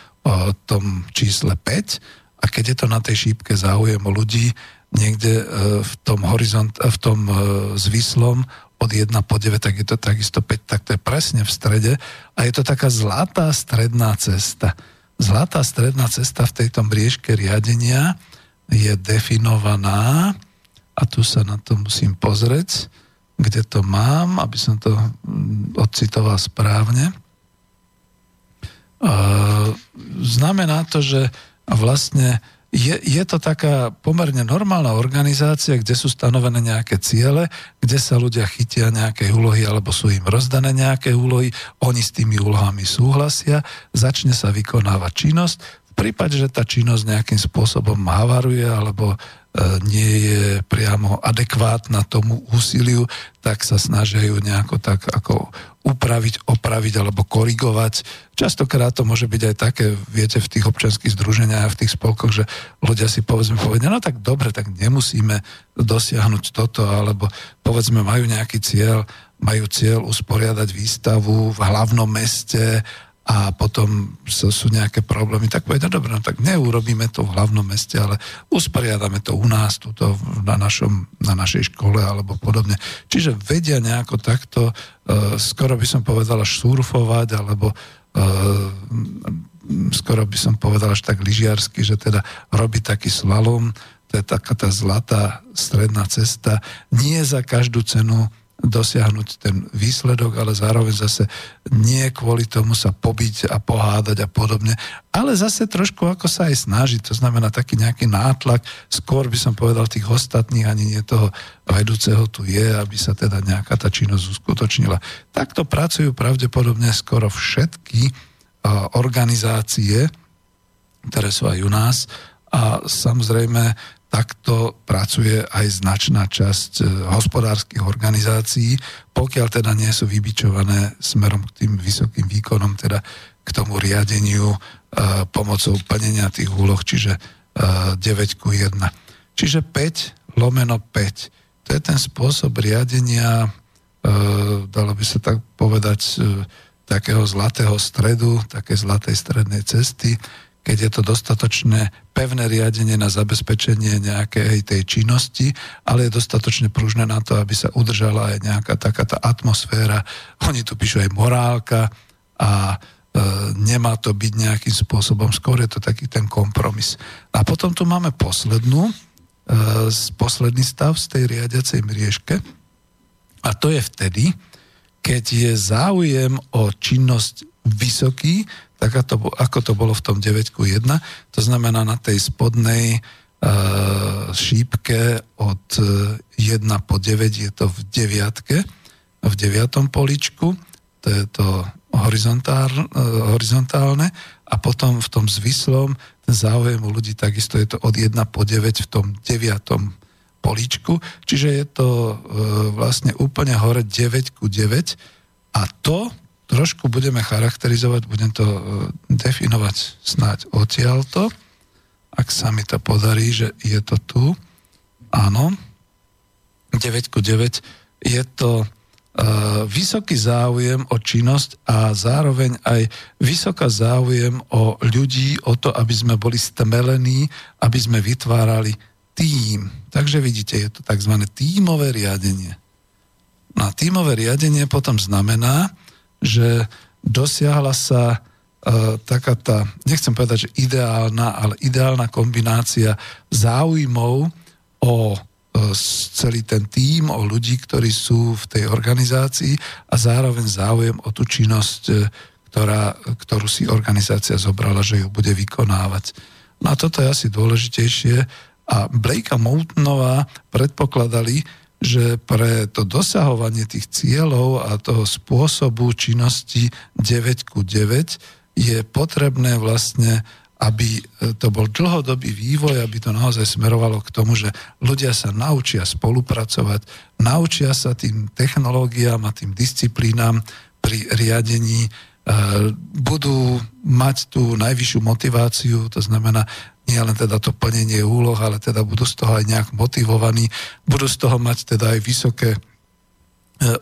tom čísle 5 a keď je to na tej šípke záujem o ľudí niekde e, v tom horizont, e, v tom e, zvislom od 1 po 9, tak je to takisto 5, tak to je presne v strede a je to taká zlatá stredná cesta. Zlatá stredná cesta v tejto briežke riadenia je definovaná a tu sa na to musím pozrieť, kde to mám, aby som to mm, odcitoval správne. Znamená to, že vlastne je, je to taká pomerne normálna organizácia, kde sú stanovené nejaké ciele, kde sa ľudia chytia nejaké úlohy alebo sú im rozdané nejaké úlohy, oni s tými úlohami súhlasia, začne sa vykonávať činnosť. Prípade, že tá činnosť nejakým spôsobom havaruje alebo e, nie je priamo adekvátna tomu úsiliu, tak sa snažia ju nejako tak ako upraviť, opraviť alebo korigovať. Častokrát to môže byť aj také, viete, v tých občanských združeniach a v tých spolkoch, že ľudia si povedzme povedia, no tak dobre, tak nemusíme dosiahnuť toto, alebo povedzme majú nejaký cieľ, majú cieľ usporiadať výstavu v hlavnom meste a potom sú, nejaké problémy, tak povedia, dobre, no tak neurobíme to v hlavnom meste, ale usporiadame to u nás, tuto na, našom, na našej škole alebo podobne. Čiže vedia nejako takto, uh, skoro by som povedal až surfovať, alebo uh, skoro by som povedal až tak lyžiarsky, že teda robí taký slalom, to je taká tá zlatá stredná cesta, nie za každú cenu dosiahnuť ten výsledok, ale zároveň zase nie kvôli tomu sa pobiť a pohádať a podobne, ale zase trošku ako sa aj snažiť, to znamená taký nejaký nátlak, skôr by som povedal tých ostatných, ani nie toho vedúceho tu je, aby sa teda nejaká tá činnosť uskutočnila. Takto pracujú pravdepodobne skoro všetky organizácie, ktoré sú aj u nás. A samozrejme takto pracuje aj značná časť e, hospodárskych organizácií, pokiaľ teda nie sú vybičované smerom k tým vysokým výkonom, teda k tomu riadeniu e, pomocou plnenia tých úloh, čiže e, 9 ku 1. Čiže 5 lomeno 5. To je ten spôsob riadenia, e, dalo by sa tak povedať, e, takého zlatého stredu, také zlatej strednej cesty, keď je to dostatočne pevné riadenie na zabezpečenie nejakej tej činnosti, ale je dostatočne pružné na to, aby sa udržala aj nejaká taká tá atmosféra. Oni tu píšu aj morálka a e, nemá to byť nejakým spôsobom, skôr je to taký ten kompromis. A potom tu máme poslednú, e, posledný stav z tej riadiacej mriežke a to je vtedy, keď je záujem o činnosť vysoký, tak ako to, bolo v tom 9 1, to znamená na tej spodnej uh, šípke od 1 po 9 je to v deviatke, v deviatom poličku, to je to horizontál, uh, horizontálne. A potom v tom zvislom záujem u ľudí takisto je to od 1 po 9 v tom deviatom poličku, čiže je to vlastne úplne hore 9 ku 9 a to trošku budeme charakterizovať, budem to e, definovať snáď odtiaľto, ak sa mi to podarí, že je to tu. Áno, 9 ku 9 je to uh, vysoký záujem o činnosť a zároveň aj vysoká záujem o ľudí, o to, aby sme boli stmelení, aby sme vytvárali tým. Takže vidíte, je to tzv. tímové riadenie. No a tímové riadenie potom znamená, že dosiahla sa uh, taká tá, nechcem povedať, že ideálna, ale ideálna kombinácia záujmov o uh, celý ten tím, o ľudí, ktorí sú v tej organizácii a zároveň záujem o tú činnosť, uh, ktorá, ktorú si organizácia zobrala, že ju bude vykonávať. No a toto je asi dôležitejšie. A Blake a Moultonová predpokladali, že pre to dosahovanie tých cieľov a toho spôsobu činnosti 9 ku 9 je potrebné vlastne, aby to bol dlhodobý vývoj, aby to naozaj smerovalo k tomu, že ľudia sa naučia spolupracovať, naučia sa tým technológiám a tým disciplínám pri riadení, e, budú mať tú najvyššiu motiváciu, to znamená, nie len teda to plnenie úloh, ale teda budú z toho aj nejak motivovaní, budú z toho mať teda aj vysoké e,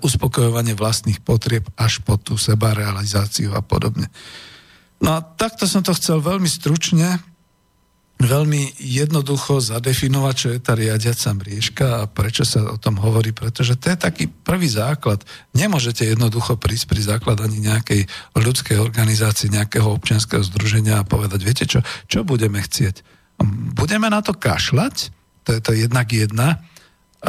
uspokojovanie vlastných potrieb až po tú sebarealizáciu a podobne. No a takto som to chcel veľmi stručne veľmi jednoducho zadefinovať, čo je tá riadiaca mriežka a prečo sa o tom hovorí, pretože to je taký prvý základ. Nemôžete jednoducho prísť pri základaní nejakej ľudskej organizácie, nejakého občianského združenia a povedať, viete čo, čo budeme chcieť? Budeme na to kašľať, to je to jednak jedna,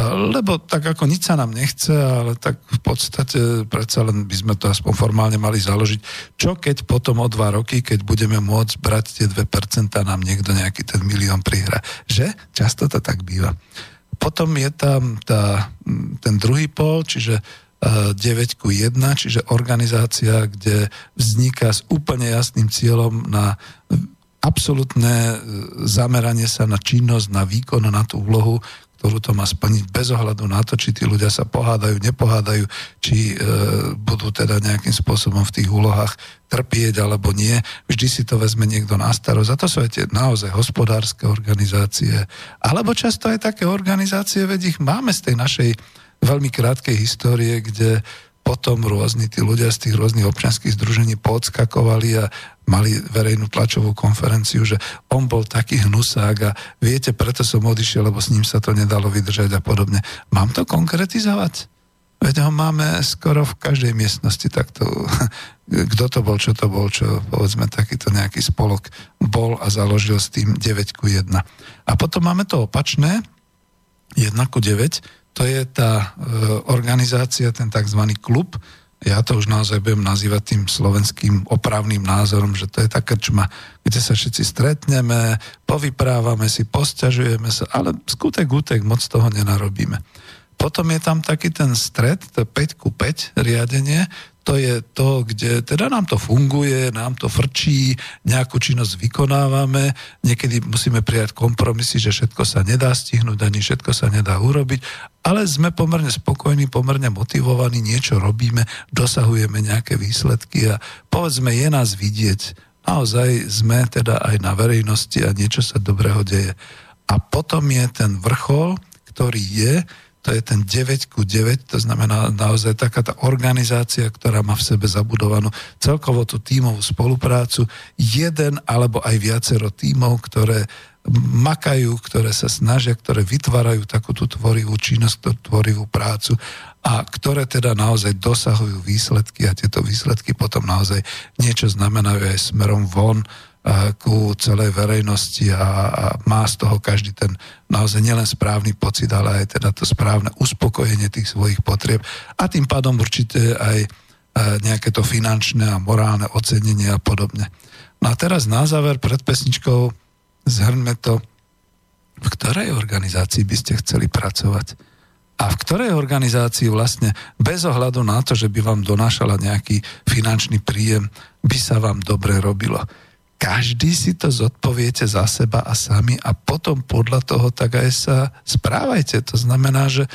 lebo tak ako nič sa nám nechce, ale tak v podstate predsa len by sme to aspoň formálne mali založiť. Čo keď potom o dva roky, keď budeme môcť brať tie 2%, nám niekto nejaký ten milión prihra. Že? Často to tak býva. Potom je tam tá, ten druhý pol, čiže 9 ku 1, čiže organizácia, kde vzniká s úplne jasným cieľom na absolútne zameranie sa na činnosť, na výkon, na tú úlohu, ktorú to má splniť bez ohľadu na to, či tí ľudia sa pohádajú, nepohádajú, či e, budú teda nejakým spôsobom v tých úlohách trpieť alebo nie. Vždy si to vezme niekto na starosť. A to sú aj tie naozaj hospodárske organizácie. Alebo často aj také organizácie, veď ich máme z tej našej veľmi krátkej histórie, kde potom rôzni tí ľudia z tých rôznych občianských združení podskakovali a mali verejnú tlačovú konferenciu, že on bol taký hnusák a viete, preto som odišiel, lebo s ním sa to nedalo vydržať a podobne. Mám to konkretizovať? Veď ho máme skoro v každej miestnosti takto. Kto to bol, čo to bol, čo povedzme takýto nejaký spolok bol a založil s tým 9 ku 1. A potom máme to opačné, 1 ku 9, to je tá e, organizácia, ten tzv. klub, ja to už naozaj budem nazývať tým slovenským opravným názorom, že to je tá krčma, kde sa všetci stretneme, povyprávame si, posťažujeme sa, ale skutek útek moc toho nenarobíme. Potom je tam taký ten stred, to 5 ku 5 riadenie, to je to, kde teda nám to funguje, nám to frčí, nejakú činnosť vykonávame, niekedy musíme prijať kompromisy, že všetko sa nedá stihnúť, ani všetko sa nedá urobiť, ale sme pomerne spokojní, pomerne motivovaní, niečo robíme, dosahujeme nejaké výsledky a povedzme, je nás vidieť. Naozaj sme teda aj na verejnosti a niečo sa dobrého deje. A potom je ten vrchol, ktorý je, to je ten 9 ku 9, to znamená naozaj taká tá organizácia, ktorá má v sebe zabudovanú celkovo tú tímovú spoluprácu, jeden alebo aj viacero tímov, ktoré makajú, ktoré sa snažia, ktoré vytvárajú takú tú tvorivú činnosť, tvorivú prácu a ktoré teda naozaj dosahujú výsledky a tieto výsledky potom naozaj niečo znamenajú aj smerom von ku celej verejnosti a, a má z toho každý ten naozaj nielen správny pocit, ale aj teda to správne uspokojenie tých svojich potrieb a tým pádom určite aj e, nejaké to finančné a morálne ocenenie a podobne. No a teraz na záver pred pesničkou zhrňme to, v ktorej organizácii by ste chceli pracovať a v ktorej organizácii vlastne bez ohľadu na to, že by vám donášala nejaký finančný príjem, by sa vám dobre robilo každý si to zodpoviete za seba a sami a potom podľa toho tak aj sa správajte. To znamená, že e,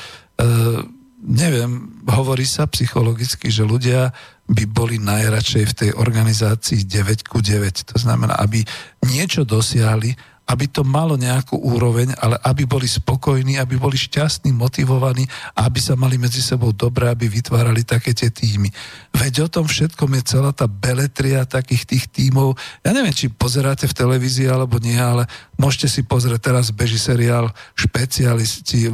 neviem, hovorí sa psychologicky, že ľudia by boli najradšej v tej organizácii 9 ku 9. To znamená, aby niečo dosiahli, aby to malo nejakú úroveň, ale aby boli spokojní, aby boli šťastní, motivovaní aby sa mali medzi sebou dobre, aby vytvárali také tie týmy. Veď o tom všetkom je celá tá beletria takých tých týmov. Ja neviem, či pozeráte v televízii alebo nie, ale môžete si pozrieť, teraz beží seriál špecialisti,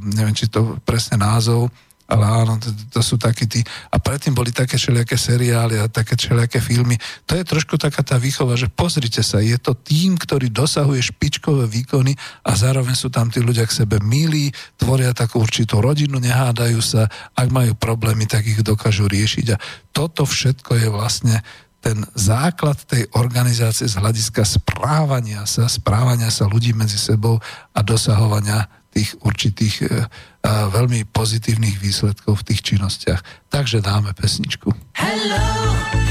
neviem, či to presne názov, ale áno, to, to sú takí tí... A predtým boli také všelijaké seriály a také všelijaké filmy. To je trošku taká tá výchova, že pozrite sa, je to tým, ktorý dosahuje špičkové výkony a zároveň sú tam tí ľudia k sebe milí, tvoria takú určitú rodinu, nehádajú sa, ak majú problémy, tak ich dokážu riešiť. A toto všetko je vlastne ten základ tej organizácie z hľadiska správania sa, správania sa ľudí medzi sebou a dosahovania tých určitých e, veľmi pozitívnych výsledkov v tých činnostiach. Takže dáme pesničku. Hello,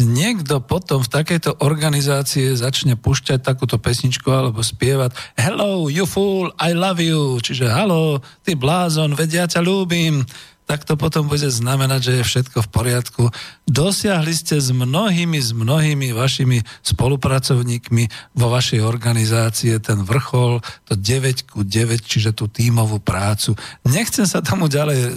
niekto potom v takejto organizácie začne pušťať takúto pesničku alebo spievať Hello, you fool, I love you, čiže halo, ty blázon, veď ja ťa ľúbim, tak to potom bude znamenať, že je všetko v poriadku. Dosiahli ste s mnohými, s mnohými vašimi spolupracovníkmi vo vašej organizácie ten vrchol, to 9 ku 9, čiže tú tímovú prácu. Nechcem sa tomu ďalej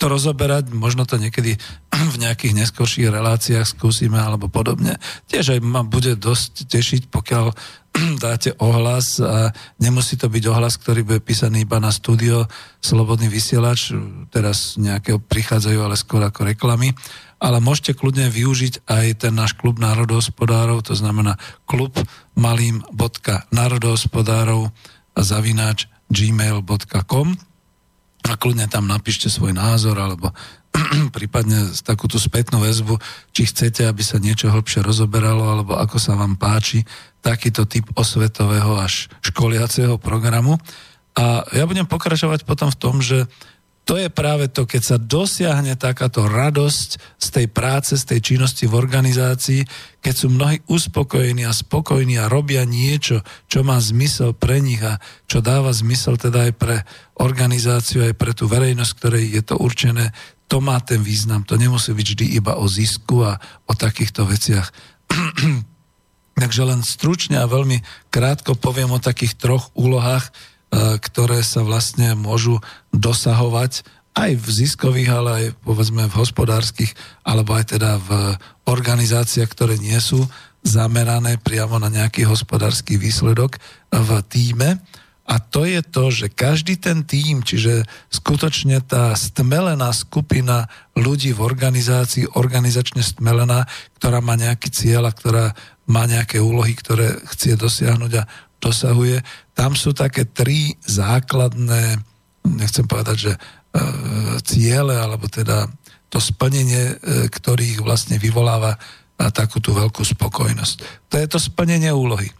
to rozoberať, možno to niekedy v nejakých neskorších reláciách skúsime alebo podobne. Tiež aj ma bude dosť tešiť, pokiaľ dáte ohlas a nemusí to byť ohlas, ktorý bude písaný iba na studio Slobodný vysielač, teraz nejakého prichádzajú, ale skôr ako reklamy, ale môžete kľudne využiť aj ten náš klub národohospodárov, to znamená klub malým.národohospodárov a zavináč gmail.com a kľudne tam napíšte svoj názor alebo prípadne takúto spätnú väzbu, či chcete, aby sa niečo hlbšie rozoberalo, alebo ako sa vám páči takýto typ osvetového až školiaceho programu. A ja budem pokračovať potom v tom, že to je práve to, keď sa dosiahne takáto radosť z tej práce, z tej činnosti v organizácii, keď sú mnohí uspokojení a spokojní a robia niečo, čo má zmysel pre nich a čo dáva zmysel teda aj pre organizáciu, aj pre tú verejnosť, ktorej je to určené, to má ten význam. To nemusí byť vždy iba o zisku a o takýchto veciach. Takže len stručne a veľmi krátko poviem o takých troch úlohách, ktoré sa vlastne môžu dosahovať aj v ziskových, ale aj povedzme v hospodárskych, alebo aj teda v organizáciách, ktoré nie sú zamerané priamo na nejaký hospodársky výsledok v týme. A to je to, že každý ten tým, čiže skutočne tá stmelená skupina ľudí v organizácii, organizačne stmelená, ktorá má nejaký cieľ a ktorá má nejaké úlohy, ktoré chce dosiahnuť a dosahuje, tam sú také tri základné, nechcem povedať, že e, ciele, alebo teda to splnenie, e, ktorých vlastne vyvoláva a takú tú veľkú spokojnosť. To je to splnenie úlohy.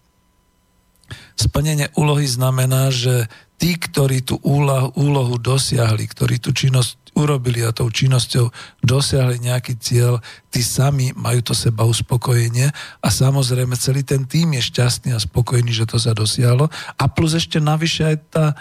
Splnenie úlohy znamená, že tí, ktorí tú úlohu, úlohu dosiahli, ktorí tú činnosť urobili a tou činnosťou dosiahli nejaký cieľ, tí sami majú to seba uspokojenie a samozrejme celý ten tým je šťastný a spokojný, že to sa dosiahlo a plus ešte navyše aj tá e,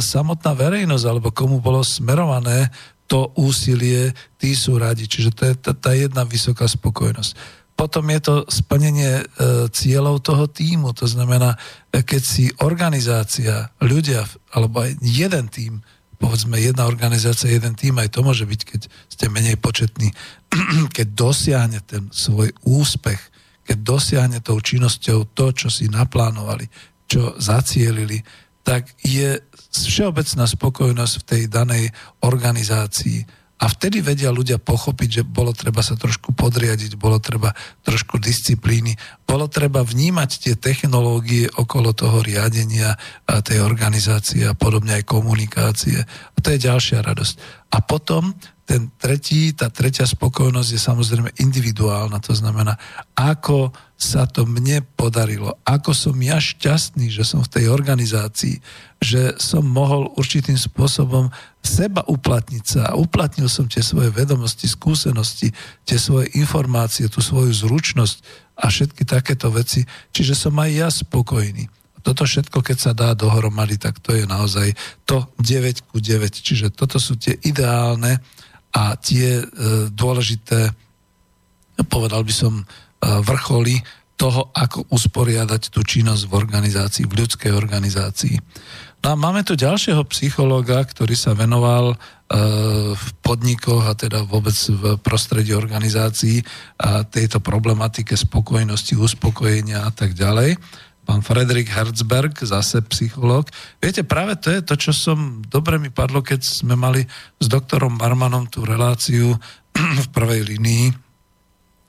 samotná verejnosť alebo komu bolo smerované to úsilie, tí sú radi. Čiže to je tá, tá jedna vysoká spokojnosť potom je to splnenie e, cieľov toho týmu. To znamená, e, keď si organizácia, ľudia, alebo aj jeden tým, povedzme jedna organizácia, jeden tým, aj to môže byť, keď ste menej početní, keď dosiahne ten svoj úspech, keď dosiahne tou činnosťou to, čo si naplánovali, čo zacielili, tak je všeobecná spokojnosť v tej danej organizácii a vtedy vedia ľudia pochopiť, že bolo treba sa trošku podriadiť, bolo treba trošku disciplíny, bolo treba vnímať tie technológie okolo toho riadenia a tej organizácie a podobne aj komunikácie. A to je ďalšia radosť. A potom ten tretí, tá tretia spokojnosť je samozrejme individuálna. To znamená, ako sa to mne podarilo, ako som ja šťastný, že som v tej organizácii, že som mohol určitým spôsobom seba uplatniť sa a uplatnil som tie svoje vedomosti, skúsenosti, tie svoje informácie, tú svoju zručnosť a všetky takéto veci. Čiže som aj ja spokojný. Toto všetko, keď sa dá dohromady, tak to je naozaj to 9 ku 9. Čiže toto sú tie ideálne a tie e, dôležité, povedal by som, vrcholy toho, ako usporiadať tú činnosť v organizácii, v ľudskej organizácii. No a máme tu ďalšieho psychológa, ktorý sa venoval e, v podnikoch a teda vôbec v prostredí organizácií a tejto problematike spokojnosti, uspokojenia a tak ďalej. Pán Fredrik Herzberg, zase psychológ. Viete, práve to je to, čo som, dobre mi padlo, keď sme mali s doktorom Marmanom tú reláciu v prvej linii,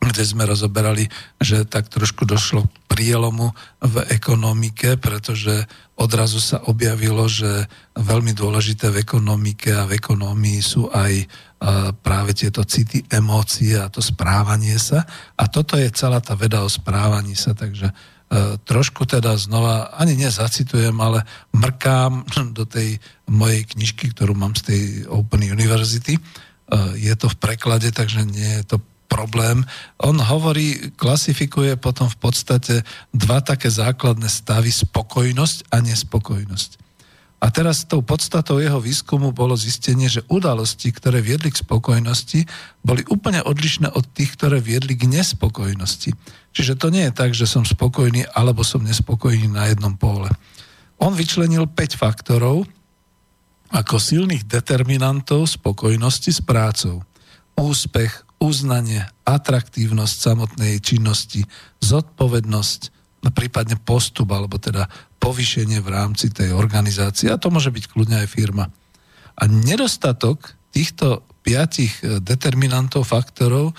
kde sme rozoberali, že tak trošku došlo k prielomu v ekonomike, pretože odrazu sa objavilo, že veľmi dôležité v ekonomike a v ekonomii sú aj práve tieto city, emócie a to správanie sa. A toto je celá tá veda o správaní sa, takže trošku teda znova, ani nezacitujem, ale mrkám do tej mojej knižky, ktorú mám z tej Open University. Je to v preklade, takže nie je to problém. On hovorí, klasifikuje potom v podstate dva také základné stavy, spokojnosť a nespokojnosť. A teraz tou podstatou jeho výskumu bolo zistenie, že udalosti, ktoré viedli k spokojnosti, boli úplne odlišné od tých, ktoré viedli k nespokojnosti. Čiže to nie je tak, že som spokojný alebo som nespokojný na jednom pole. On vyčlenil 5 faktorov ako silných determinantov spokojnosti s prácou. Úspech, uznanie, atraktívnosť samotnej činnosti, zodpovednosť, no prípadne postup, alebo teda povýšenie v rámci tej organizácie. A to môže byť kľudne aj firma. A nedostatok týchto piatich e, determinantov, faktorov e,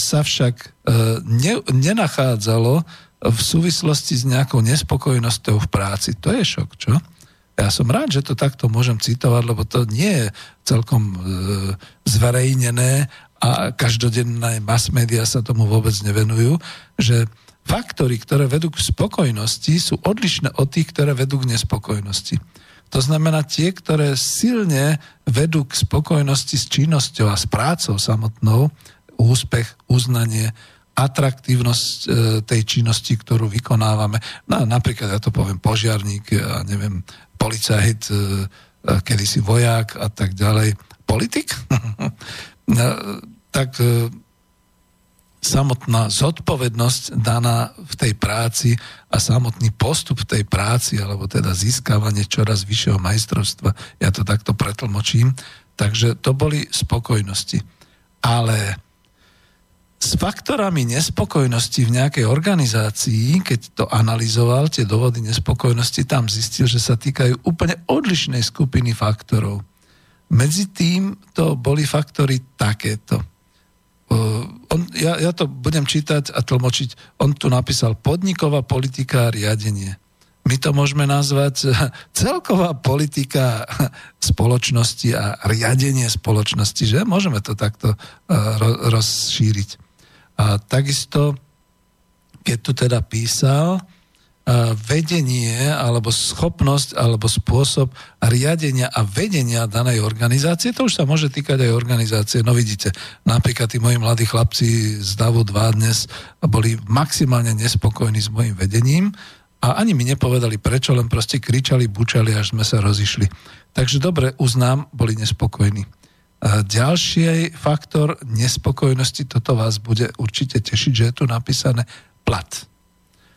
sa však ne, nenachádzalo v súvislosti s nejakou nespokojnosťou v práci. To je šok, čo? Ja som rád, že to takto môžem citovať, lebo to nie je celkom e, zverejnené a každodenné mass media sa tomu vôbec nevenujú, že faktory, ktoré vedú k spokojnosti, sú odlišné od tých, ktoré vedú k nespokojnosti. To znamená tie, ktoré silne vedú k spokojnosti s činnosťou a s prácou samotnou, úspech, uznanie, atraktívnosť e, tej činnosti, ktorú vykonávame. No, napríklad, ja to poviem, požiarník, ja neviem, policajt, e, e kedysi vojak a tak ďalej. Politik? tak e, samotná zodpovednosť daná v tej práci a samotný postup v tej práci, alebo teda získavanie čoraz vyššieho majstrovstva, ja to takto pretlmočím, takže to boli spokojnosti. Ale s faktorami nespokojnosti v nejakej organizácii, keď to analyzoval, tie dôvody nespokojnosti, tam zistil, že sa týkajú úplne odlišnej skupiny faktorov. Medzi tým to boli faktory takéto. On, ja, ja to budem čítať a tlmočiť. On tu napísal podniková politika a riadenie. My to môžeme nazvať celková politika spoločnosti a riadenie spoločnosti, že? Môžeme to takto rozšíriť. A takisto, keď tu teda písal, vedenie alebo schopnosť alebo spôsob riadenia a vedenia danej organizácie. To už sa môže týkať aj organizácie. No vidíte, napríklad tí moji mladí chlapci z DAVu 2 dnes boli maximálne nespokojní s mojim vedením a ani mi nepovedali prečo, len proste kričali, bučali, až sme sa rozišli. Takže dobre, uznám, boli nespokojní. Ďalší faktor nespokojnosti, toto vás bude určite tešiť, že je tu napísané plat.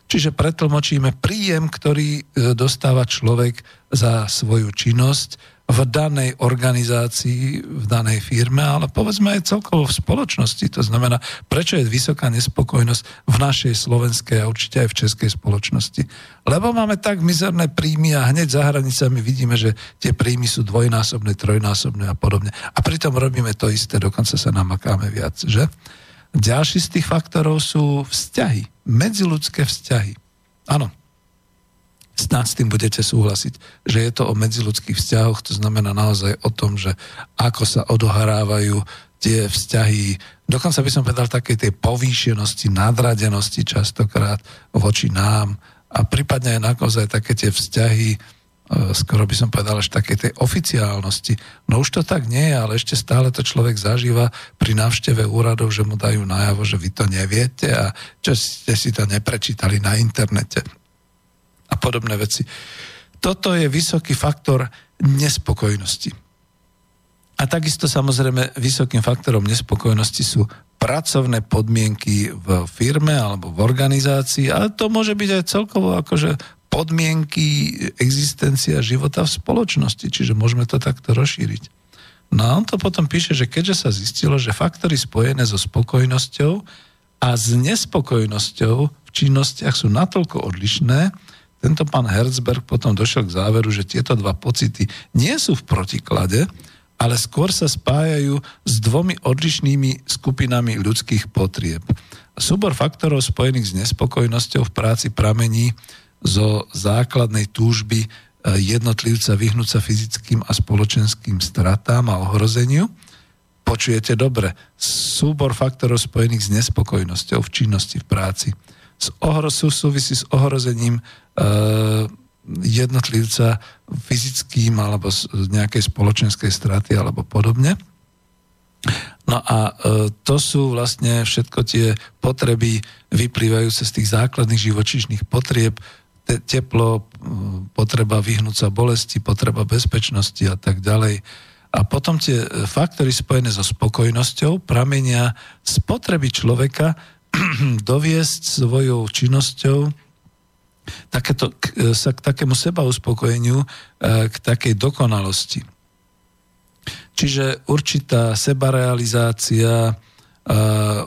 Čiže pretlmočíme príjem, ktorý e, dostáva človek za svoju činnosť v danej organizácii, v danej firme, ale povedzme aj celkovo v spoločnosti. To znamená, prečo je vysoká nespokojnosť v našej slovenskej a určite aj v českej spoločnosti. Lebo máme tak mizerné príjmy a hneď za hranicami vidíme, že tie príjmy sú dvojnásobné, trojnásobné a podobne. A pritom robíme to isté, dokonca sa namakáme viac, že? Ďalší z tých faktorov sú vzťahy, medziludské vzťahy. Áno, Snad s tým budete súhlasiť, že je to o medziludských vzťahoch, to znamená naozaj o tom, že ako sa odohrávajú tie vzťahy, dokonca by som povedal takej tej povýšenosti, nadradenosti častokrát voči nám a prípadne aj naozaj také tie vzťahy, e, skoro by som povedal až také tej oficiálnosti. No už to tak nie je, ale ešte stále to človek zažíva pri návšteve úradov, že mu dajú najavo, že vy to neviete a čo ste si to neprečítali na internete a podobné veci. Toto je vysoký faktor nespokojnosti. A takisto samozrejme vysokým faktorom nespokojnosti sú pracovné podmienky v firme alebo v organizácii, ale to môže byť aj celkovo akože podmienky existencia života v spoločnosti, čiže môžeme to takto rozšíriť. No a on to potom píše, že keďže sa zistilo, že faktory spojené so spokojnosťou a s nespokojnosťou v činnostiach sú natoľko odlišné, tento pán Herzberg potom došiel k záveru, že tieto dva pocity nie sú v protiklade, ale skôr sa spájajú s dvomi odlišnými skupinami ľudských potrieb. Súbor faktorov spojených s nespokojnosťou v práci pramení zo základnej túžby e, jednotlivca vyhnúť sa fyzickým a spoločenským stratám a ohrozeniu. Počujete dobre, súbor faktorov spojených s nespokojnosťou v činnosti v práci s ohrozu súvisí s ohrozením e, jednotlivca fyzickým alebo z nejakej spoločenskej straty alebo podobne. No a e, to sú vlastne všetko tie potreby vyplývajúce z tých základných živočíšnych potrieb, te, teplo, potreba vyhnúť sa bolesti, potreba bezpečnosti a tak ďalej. A potom tie faktory spojené so spokojnosťou pramenia z potreby človeka doviesť svojou činnosťou takéto, k, sa k takému seba uspokojeniu, e, k takej dokonalosti. Čiže určitá sebarealizácia, e,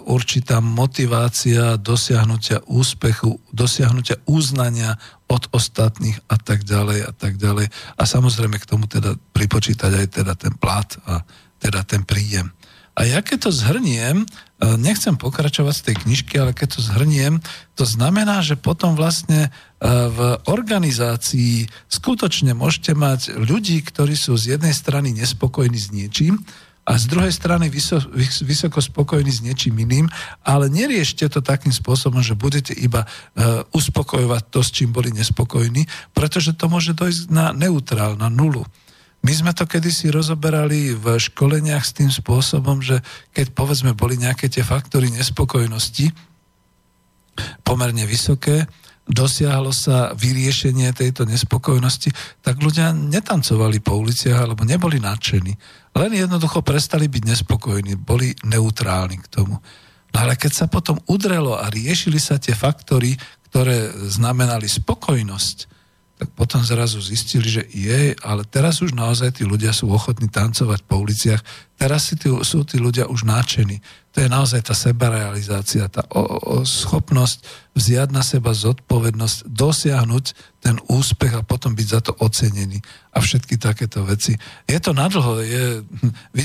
určitá motivácia dosiahnutia úspechu, dosiahnutia uznania od ostatných a tak ďalej a tak ďalej. A samozrejme k tomu teda pripočítať aj teda ten plat a teda ten príjem. A ja keď to zhrniem, E, nechcem pokračovať z tej knižky, ale keď to zhrniem, to znamená, že potom vlastne e, v organizácii skutočne môžete mať ľudí, ktorí sú z jednej strany nespokojní s niečím a z druhej strany vysoko, spokojní s niečím iným, ale neriešte to takým spôsobom, že budete iba uh, uspokojovať to, s čím boli nespokojní, pretože to môže dojsť na neutrál, na nulu. My sme to kedysi rozoberali v školeniach s tým spôsobom, že keď povedzme boli nejaké tie faktory nespokojnosti pomerne vysoké, dosiahlo sa vyriešenie tejto nespokojnosti, tak ľudia netancovali po uliciach alebo neboli nadšení. Len jednoducho prestali byť nespokojní, boli neutrálni k tomu. No ale keď sa potom udrelo a riešili sa tie faktory, ktoré znamenali spokojnosť, tak potom zrazu zistili, že je, ale teraz už naozaj tí ľudia sú ochotní tancovať po uliciach, teraz si tí, sú tí ľudia už náčení. To je naozaj tá sebarealizácia, tá o, o, schopnosť vziať na seba zodpovednosť, dosiahnuť ten úspech a potom byť za to ocenený a všetky takéto veci. Je to nadlho, je,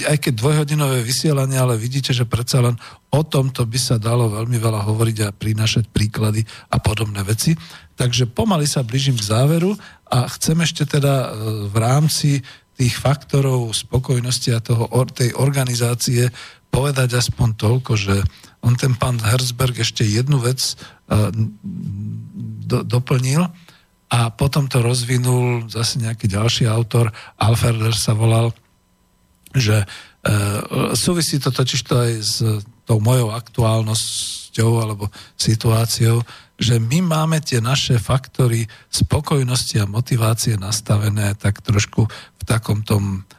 aj keď dvojhodinové vysielanie, ale vidíte, že predsa len o tomto by sa dalo veľmi veľa hovoriť a prinášať príklady a podobné veci. Takže pomaly sa blížim k záveru a chcem ešte teda e, v rámci tých faktorov spokojnosti a toho, tej organizácie povedať aspoň toľko, že on ten pán Herzberg ešte jednu vec do, doplnil a potom to rozvinul zase nejaký ďalší autor, Alferder sa volal, že e, súvisí to totiž to aj s tou mojou aktuálnosťou alebo situáciou, že my máme tie naše faktory spokojnosti a motivácie nastavené tak trošku v takom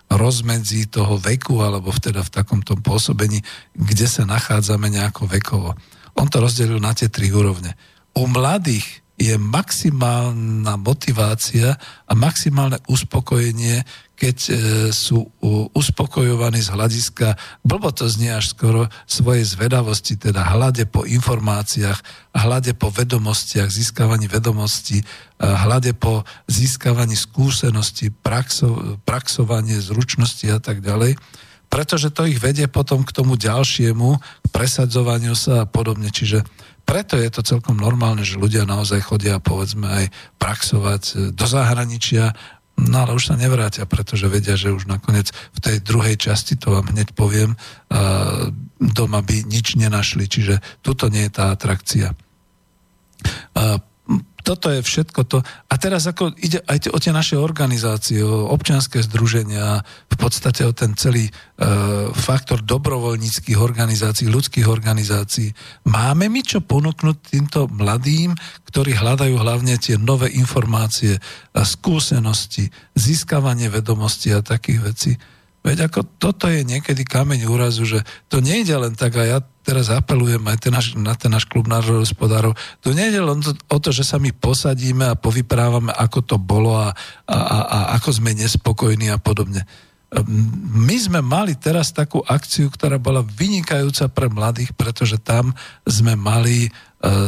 rozmedzi toho veku alebo teda v takom tom pôsobení, kde sa nachádzame nejako vekovo. On to rozdelil na tie tri úrovne. U mladých je maximálna motivácia a maximálne uspokojenie, keď e, sú uspokojovaní z hľadiska, blbo to znie až skoro, svojej zvedavosti, teda hľade po informáciách, hľade po vedomostiach, získavaní vedomostí, a hľade po získavaní skúsenosti, praxo, praxovanie, zručnosti a tak ďalej pretože to ich vedie potom k tomu ďalšiemu, k presadzovaniu sa a podobne. Čiže preto je to celkom normálne, že ľudia naozaj chodia, povedzme, aj praxovať e, do zahraničia, no ale už sa nevrátia, pretože vedia, že už nakoniec v tej druhej časti, to vám hneď poviem, doma by nič nenašli, čiže tuto nie je tá atrakcia. Toto je všetko to. A teraz ako ide aj o tie naše organizácie, o občianské združenia, v podstate o ten celý e, faktor dobrovoľníckých organizácií, ľudských organizácií. Máme my čo ponúknuť týmto mladým, ktorí hľadajú hlavne tie nové informácie, a skúsenosti, získavanie vedomostí a takých vecí. Veď ako toto je niekedy kameň úrazu, že to nejde len tak a ja teraz apelujem aj ten náš, na ten náš klub národohospodárov, to nejde len to, o to, že sa my posadíme a povyprávame, ako to bolo a, a, a, a ako sme nespokojní a podobne. My sme mali teraz takú akciu, ktorá bola vynikajúca pre mladých, pretože tam sme mali e,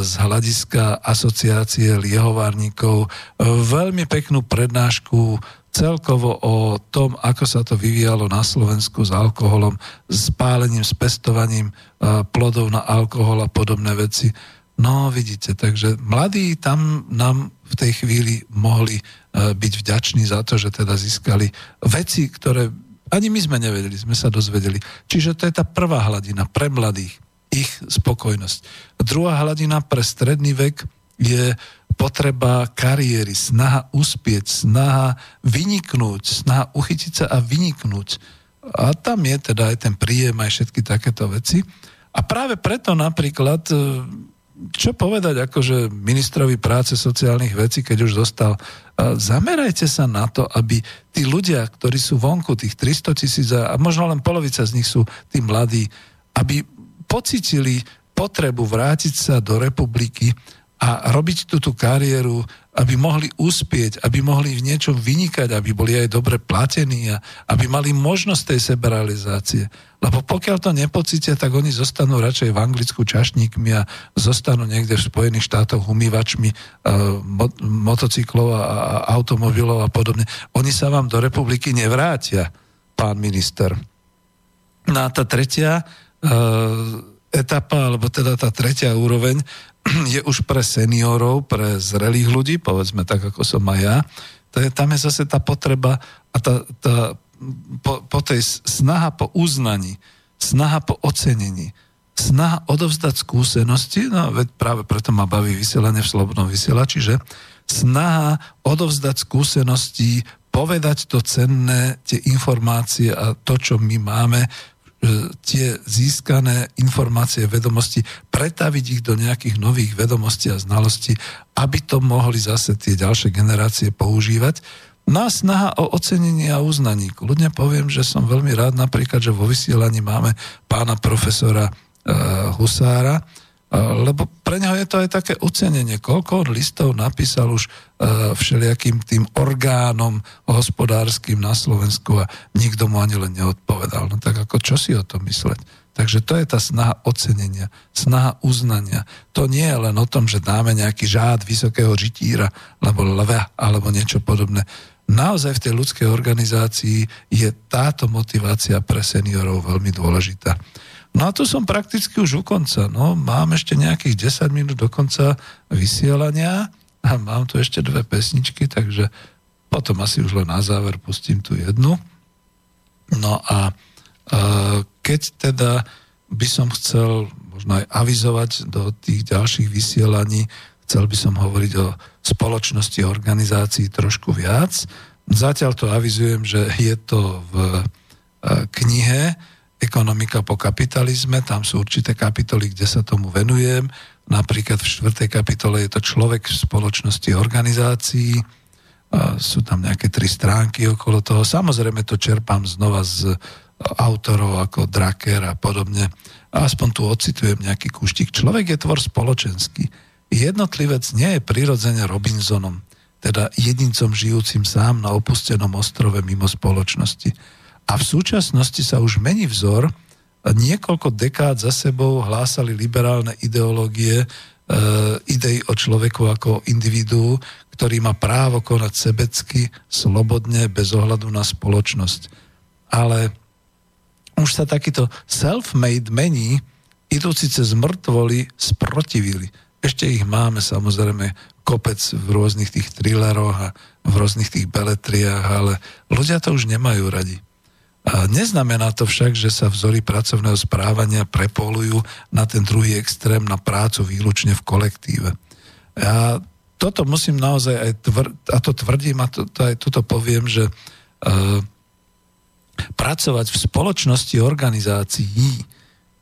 z hľadiska asociácie liehovárnikov e, veľmi peknú prednášku celkovo o tom, ako sa to vyvíjalo na Slovensku s alkoholom, s pálením, s pestovaním e, plodov na alkohol a podobné veci. No vidíte, takže mladí tam nám v tej chvíli mohli e, byť vďační za to, že teda získali veci, ktoré ani my sme nevedeli, sme sa dozvedeli. Čiže to je tá prvá hladina pre mladých, ich spokojnosť. Druhá hladina pre stredný vek je potreba kariéry, snaha uspieť, snaha vyniknúť, snaha uchytiť sa a vyniknúť. A tam je teda aj ten príjem, aj všetky takéto veci. A práve preto napríklad, e, čo povedať akože ministrovi práce sociálnych vecí, keď už dostal, e, zamerajte sa na to, aby tí ľudia, ktorí sú vonku, tých 300 tisíc a možno len polovica z nich sú tí mladí, aby pocitili potrebu vrátiť sa do republiky, a robiť túto kariéru, aby mohli uspieť, aby mohli v niečom vynikať, aby boli aj dobre platení a aby mali možnosť tej seberalizácie. Lebo pokiaľ to nepocítia, tak oni zostanú radšej v Anglicku čašníkmi a zostanú niekde v Spojených štátoch umývačmi uh, mo- motocyklov a, a automobilov a podobne. Oni sa vám do republiky nevrátia, pán minister. No a tá tretia uh, etapa, alebo teda tá tretia úroveň, je už pre seniorov, pre zrelých ľudí, povedzme tak, ako som aj ja, to je, tam je zase tá potreba a tá, tá, po, po tej snaha po uznaní, snaha po ocenení, snaha odovzdať skúsenosti, no veď práve preto ma baví vysielanie v Slobodnom vysielači, že? Snaha odovzdať skúsenosti, povedať to cenné, tie informácie a to, čo my máme, tie získané informácie, vedomosti, pretaviť ich do nejakých nových vedomostí a znalostí, aby to mohli zase tie ďalšie generácie používať. No a snaha o ocenenie a uznaní. Ľudne poviem, že som veľmi rád napríklad, že vo vysielaní máme pána profesora e, Husára, lebo pre neho je to aj také ocenenie, koľko listov napísal už uh, všelijakým tým orgánom hospodárskym na Slovensku a nikto mu ani len neodpovedal. No tak ako čo si o tom mysleť? Takže to je tá snaha ocenenia, snaha uznania. To nie je len o tom, že dáme nejaký žád vysokého žitíra, alebo leva, alebo niečo podobné. Naozaj v tej ľudskej organizácii je táto motivácia pre seniorov veľmi dôležitá. No a tu som prakticky už u konca. No, mám ešte nejakých 10 minút do konca vysielania a mám tu ešte dve pesničky, takže potom asi už len na záver pustím tu jednu. No a e, keď teda by som chcel možno aj avizovať do tých ďalších vysielaní, chcel by som hovoriť o spoločnosti organizácií trošku viac. Zatiaľ to avizujem, že je to v e, knihe Ekonomika po kapitalizme, tam sú určité kapitoly, kde sa tomu venujem. Napríklad v štvrtej kapitole je to človek v spoločnosti organizácií, sú tam nejaké tri stránky okolo toho. Samozrejme to čerpám znova z autorov ako Draker a podobne. Aspoň tu ocitujem nejaký kúštik. Človek je tvor spoločenský. Jednotlivec nie je prirodzene Robinsonom, teda jedincom žijúcim sám na opustenom ostrove mimo spoločnosti. A v súčasnosti sa už mení vzor. Niekoľko dekád za sebou hlásali liberálne ideológie, e, idei o človeku ako individu, ktorý má právo konať sebecky, slobodne, bez ohľadu na spoločnosť. Ale už sa takýto self-made mení, idúci cez mŕtvoly, sprotivili. Ešte ich máme samozrejme kopec v rôznych tých thrilleroch a v rôznych tých beletriách, ale ľudia to už nemajú radi. Neznamená to však, že sa vzory pracovného správania prepolujú na ten druhý extrém, na prácu výlučne v kolektíve. Ja toto musím naozaj aj tvr- a to tvrdím a to, to aj tuto poviem, že uh, pracovať v spoločnosti organizácií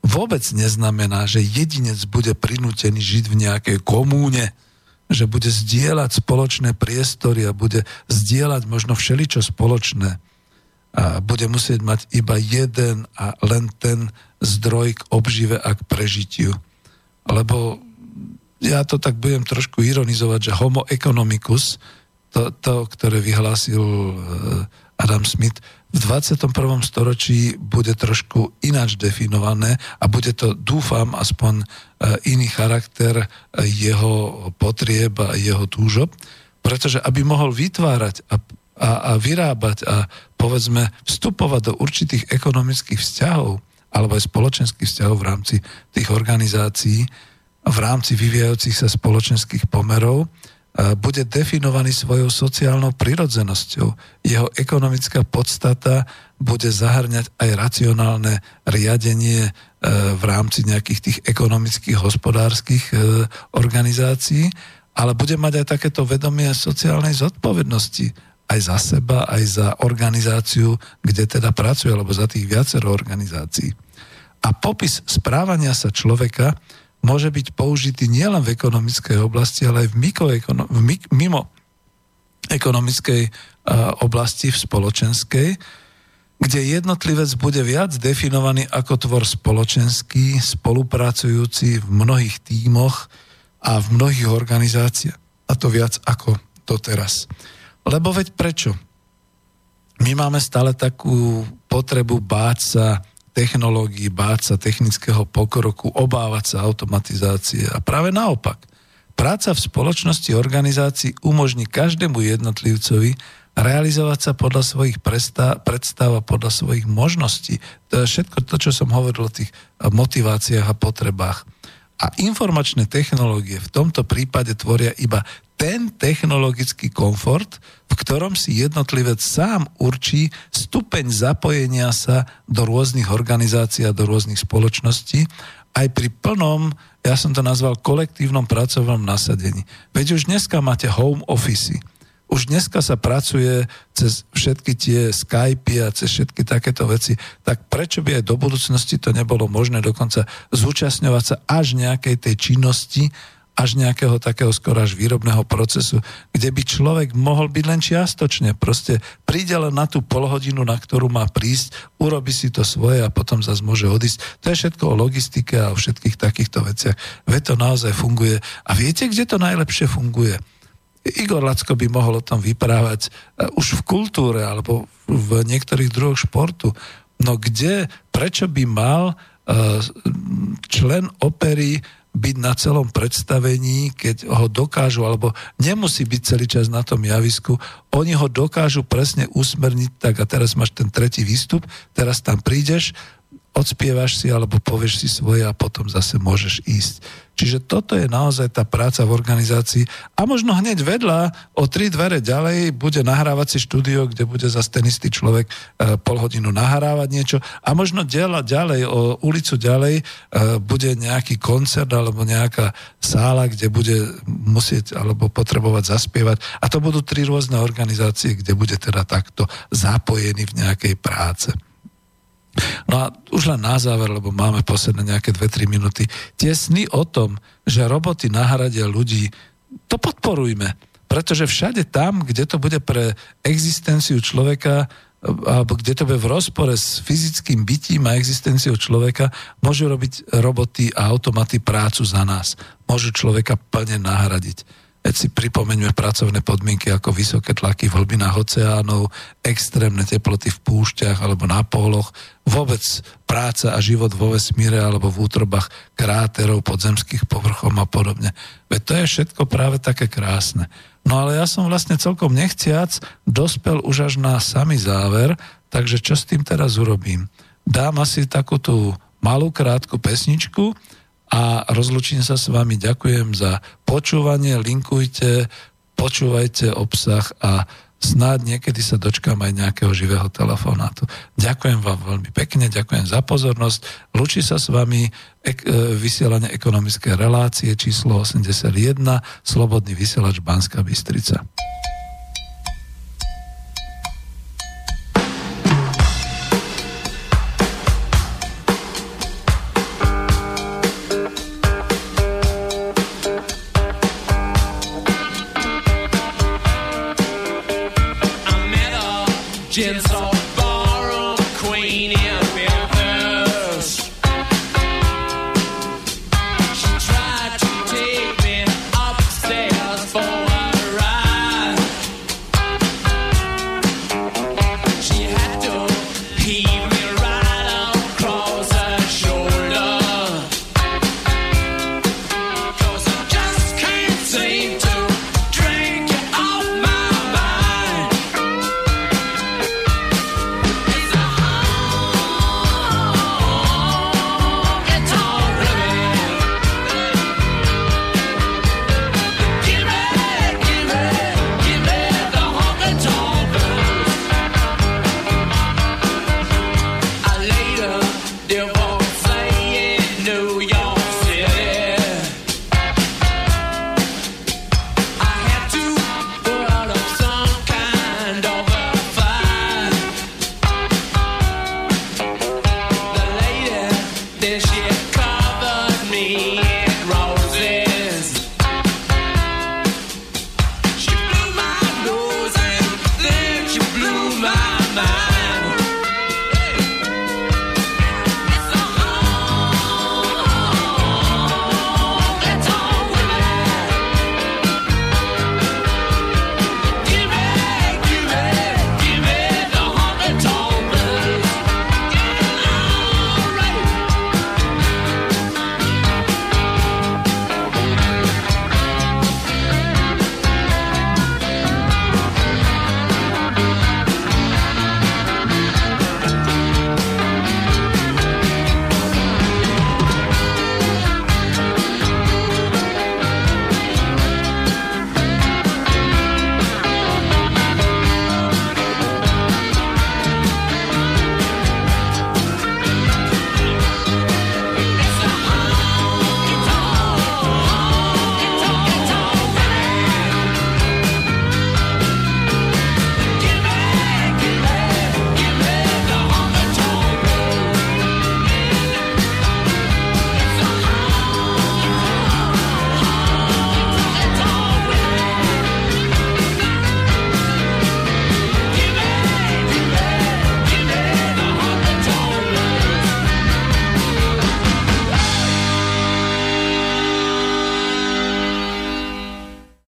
vôbec neznamená, že jedinec bude prinútený žiť v nejakej komúne, že bude zdieľať spoločné priestory a bude zdieľať možno všeličo spoločné bude musieť mať iba jeden a len ten zdroj k obžive a k prežitiu. Lebo ja to tak budem trošku ironizovať, že homo economicus, to, to ktoré vyhlásil eh, Adam Smith, v 21. storočí bude trošku ináč definované a bude to, dúfam, aspoň eh, iný charakter eh, jeho potrieb a jeho túžob, pretože aby mohol vytvárať a a, a vyrábať a povedzme vstupovať do určitých ekonomických vzťahov alebo aj spoločenských vzťahov v rámci tých organizácií, v rámci vyvíjajúcich sa spoločenských pomerov, bude definovaný svojou sociálnou prirodzenosťou. Jeho ekonomická podstata bude zahrňať aj racionálne riadenie e, v rámci nejakých tých ekonomických, hospodárskych e, organizácií, ale bude mať aj takéto vedomie sociálnej zodpovednosti aj za seba, aj za organizáciu, kde teda pracuje, alebo za tých viacero organizácií. A popis správania sa človeka môže byť použitý nielen v ekonomickej oblasti, ale aj v, mikroekono- v mik- mimo ekonomickej uh, oblasti, v spoločenskej, kde jednotlivec bude viac definovaný ako tvor spoločenský, spolupracujúci v mnohých tímoch a v mnohých organizáciách. A to viac ako doteraz. Lebo veď prečo? My máme stále takú potrebu báť sa technológií, báť sa technického pokroku, obávať sa automatizácie. A práve naopak, práca v spoločnosti organizácií umožní každému jednotlivcovi realizovať sa podľa svojich predstav, a podľa svojich možností. To je všetko to, čo som hovoril o tých motiváciách a potrebách. A informačné technológie v tomto prípade tvoria iba ten technologický komfort, v ktorom si jednotlivec sám určí stupeň zapojenia sa do rôznych organizácií a do rôznych spoločností, aj pri plnom, ja som to nazval kolektívnom pracovnom nasadení. Veď už dneska máte home office. Už dneska sa pracuje cez všetky tie Skype a cez všetky takéto veci, tak prečo by aj do budúcnosti to nebolo možné dokonca zúčastňovať sa až nejakej tej činnosti, až nejakého takého skoro až výrobného procesu, kde by človek mohol byť len čiastočne. Proste príde len na tú polhodinu, na ktorú má prísť, urobi si to svoje a potom zase môže odísť. To je všetko o logistike a o všetkých takýchto veciach. Veď to naozaj funguje. A viete, kde to najlepšie funguje? Igor Lacko by mohol o tom vyprávať uh, už v kultúre alebo v niektorých druhoch športu. No kde, prečo by mal uh, člen opery byť na celom predstavení, keď ho dokážu, alebo nemusí byť celý čas na tom javisku, oni ho dokážu presne usmerniť, tak a teraz máš ten tretí výstup, teraz tam prídeš, odspievaš si alebo povieš si svoje a potom zase môžeš ísť. Čiže toto je naozaj tá práca v organizácii. A možno hneď vedľa, o tri dvere ďalej, bude nahrávací štúdio, kde bude zase ten istý človek e, pol hodinu nahrávať niečo. A možno ďalej, ďalej o ulicu ďalej e, bude nejaký koncert alebo nejaká sála, kde bude musieť alebo potrebovať zaspievať. A to budú tri rôzne organizácie, kde bude teda takto zapojený v nejakej práce. No a už len na záver, lebo máme posledné nejaké 2-3 minúty. Tie sny o tom, že roboty nahradia ľudí, to podporujme. Pretože všade tam, kde to bude pre existenciu človeka, alebo kde to bude v rozpore s fyzickým bytím a existenciou človeka, môžu robiť roboty a automaty prácu za nás. Môžu človeka plne nahradiť. Veď si pripomeňme pracovné podmienky ako vysoké tlaky v hlbinách oceánov, extrémne teploty v púšťach alebo na póloch, vôbec práca a život vo vesmíre alebo v útrobách kráterov, podzemských povrchom a podobne. Veď to je všetko práve také krásne. No ale ja som vlastne celkom nechciac dospel už až na samý záver, takže čo s tým teraz urobím? Dám asi takú tú malú krátku pesničku, a rozlučím sa s vami. Ďakujem za počúvanie, linkujte, počúvajte obsah a snáď niekedy sa dočkám aj nejakého živého telefonátu. Ďakujem vám veľmi pekne, ďakujem za pozornosť. Lučí sa s vami ek- e, vysielanie ekonomické relácie číslo 81, Slobodný vysielač Banská Bystrica.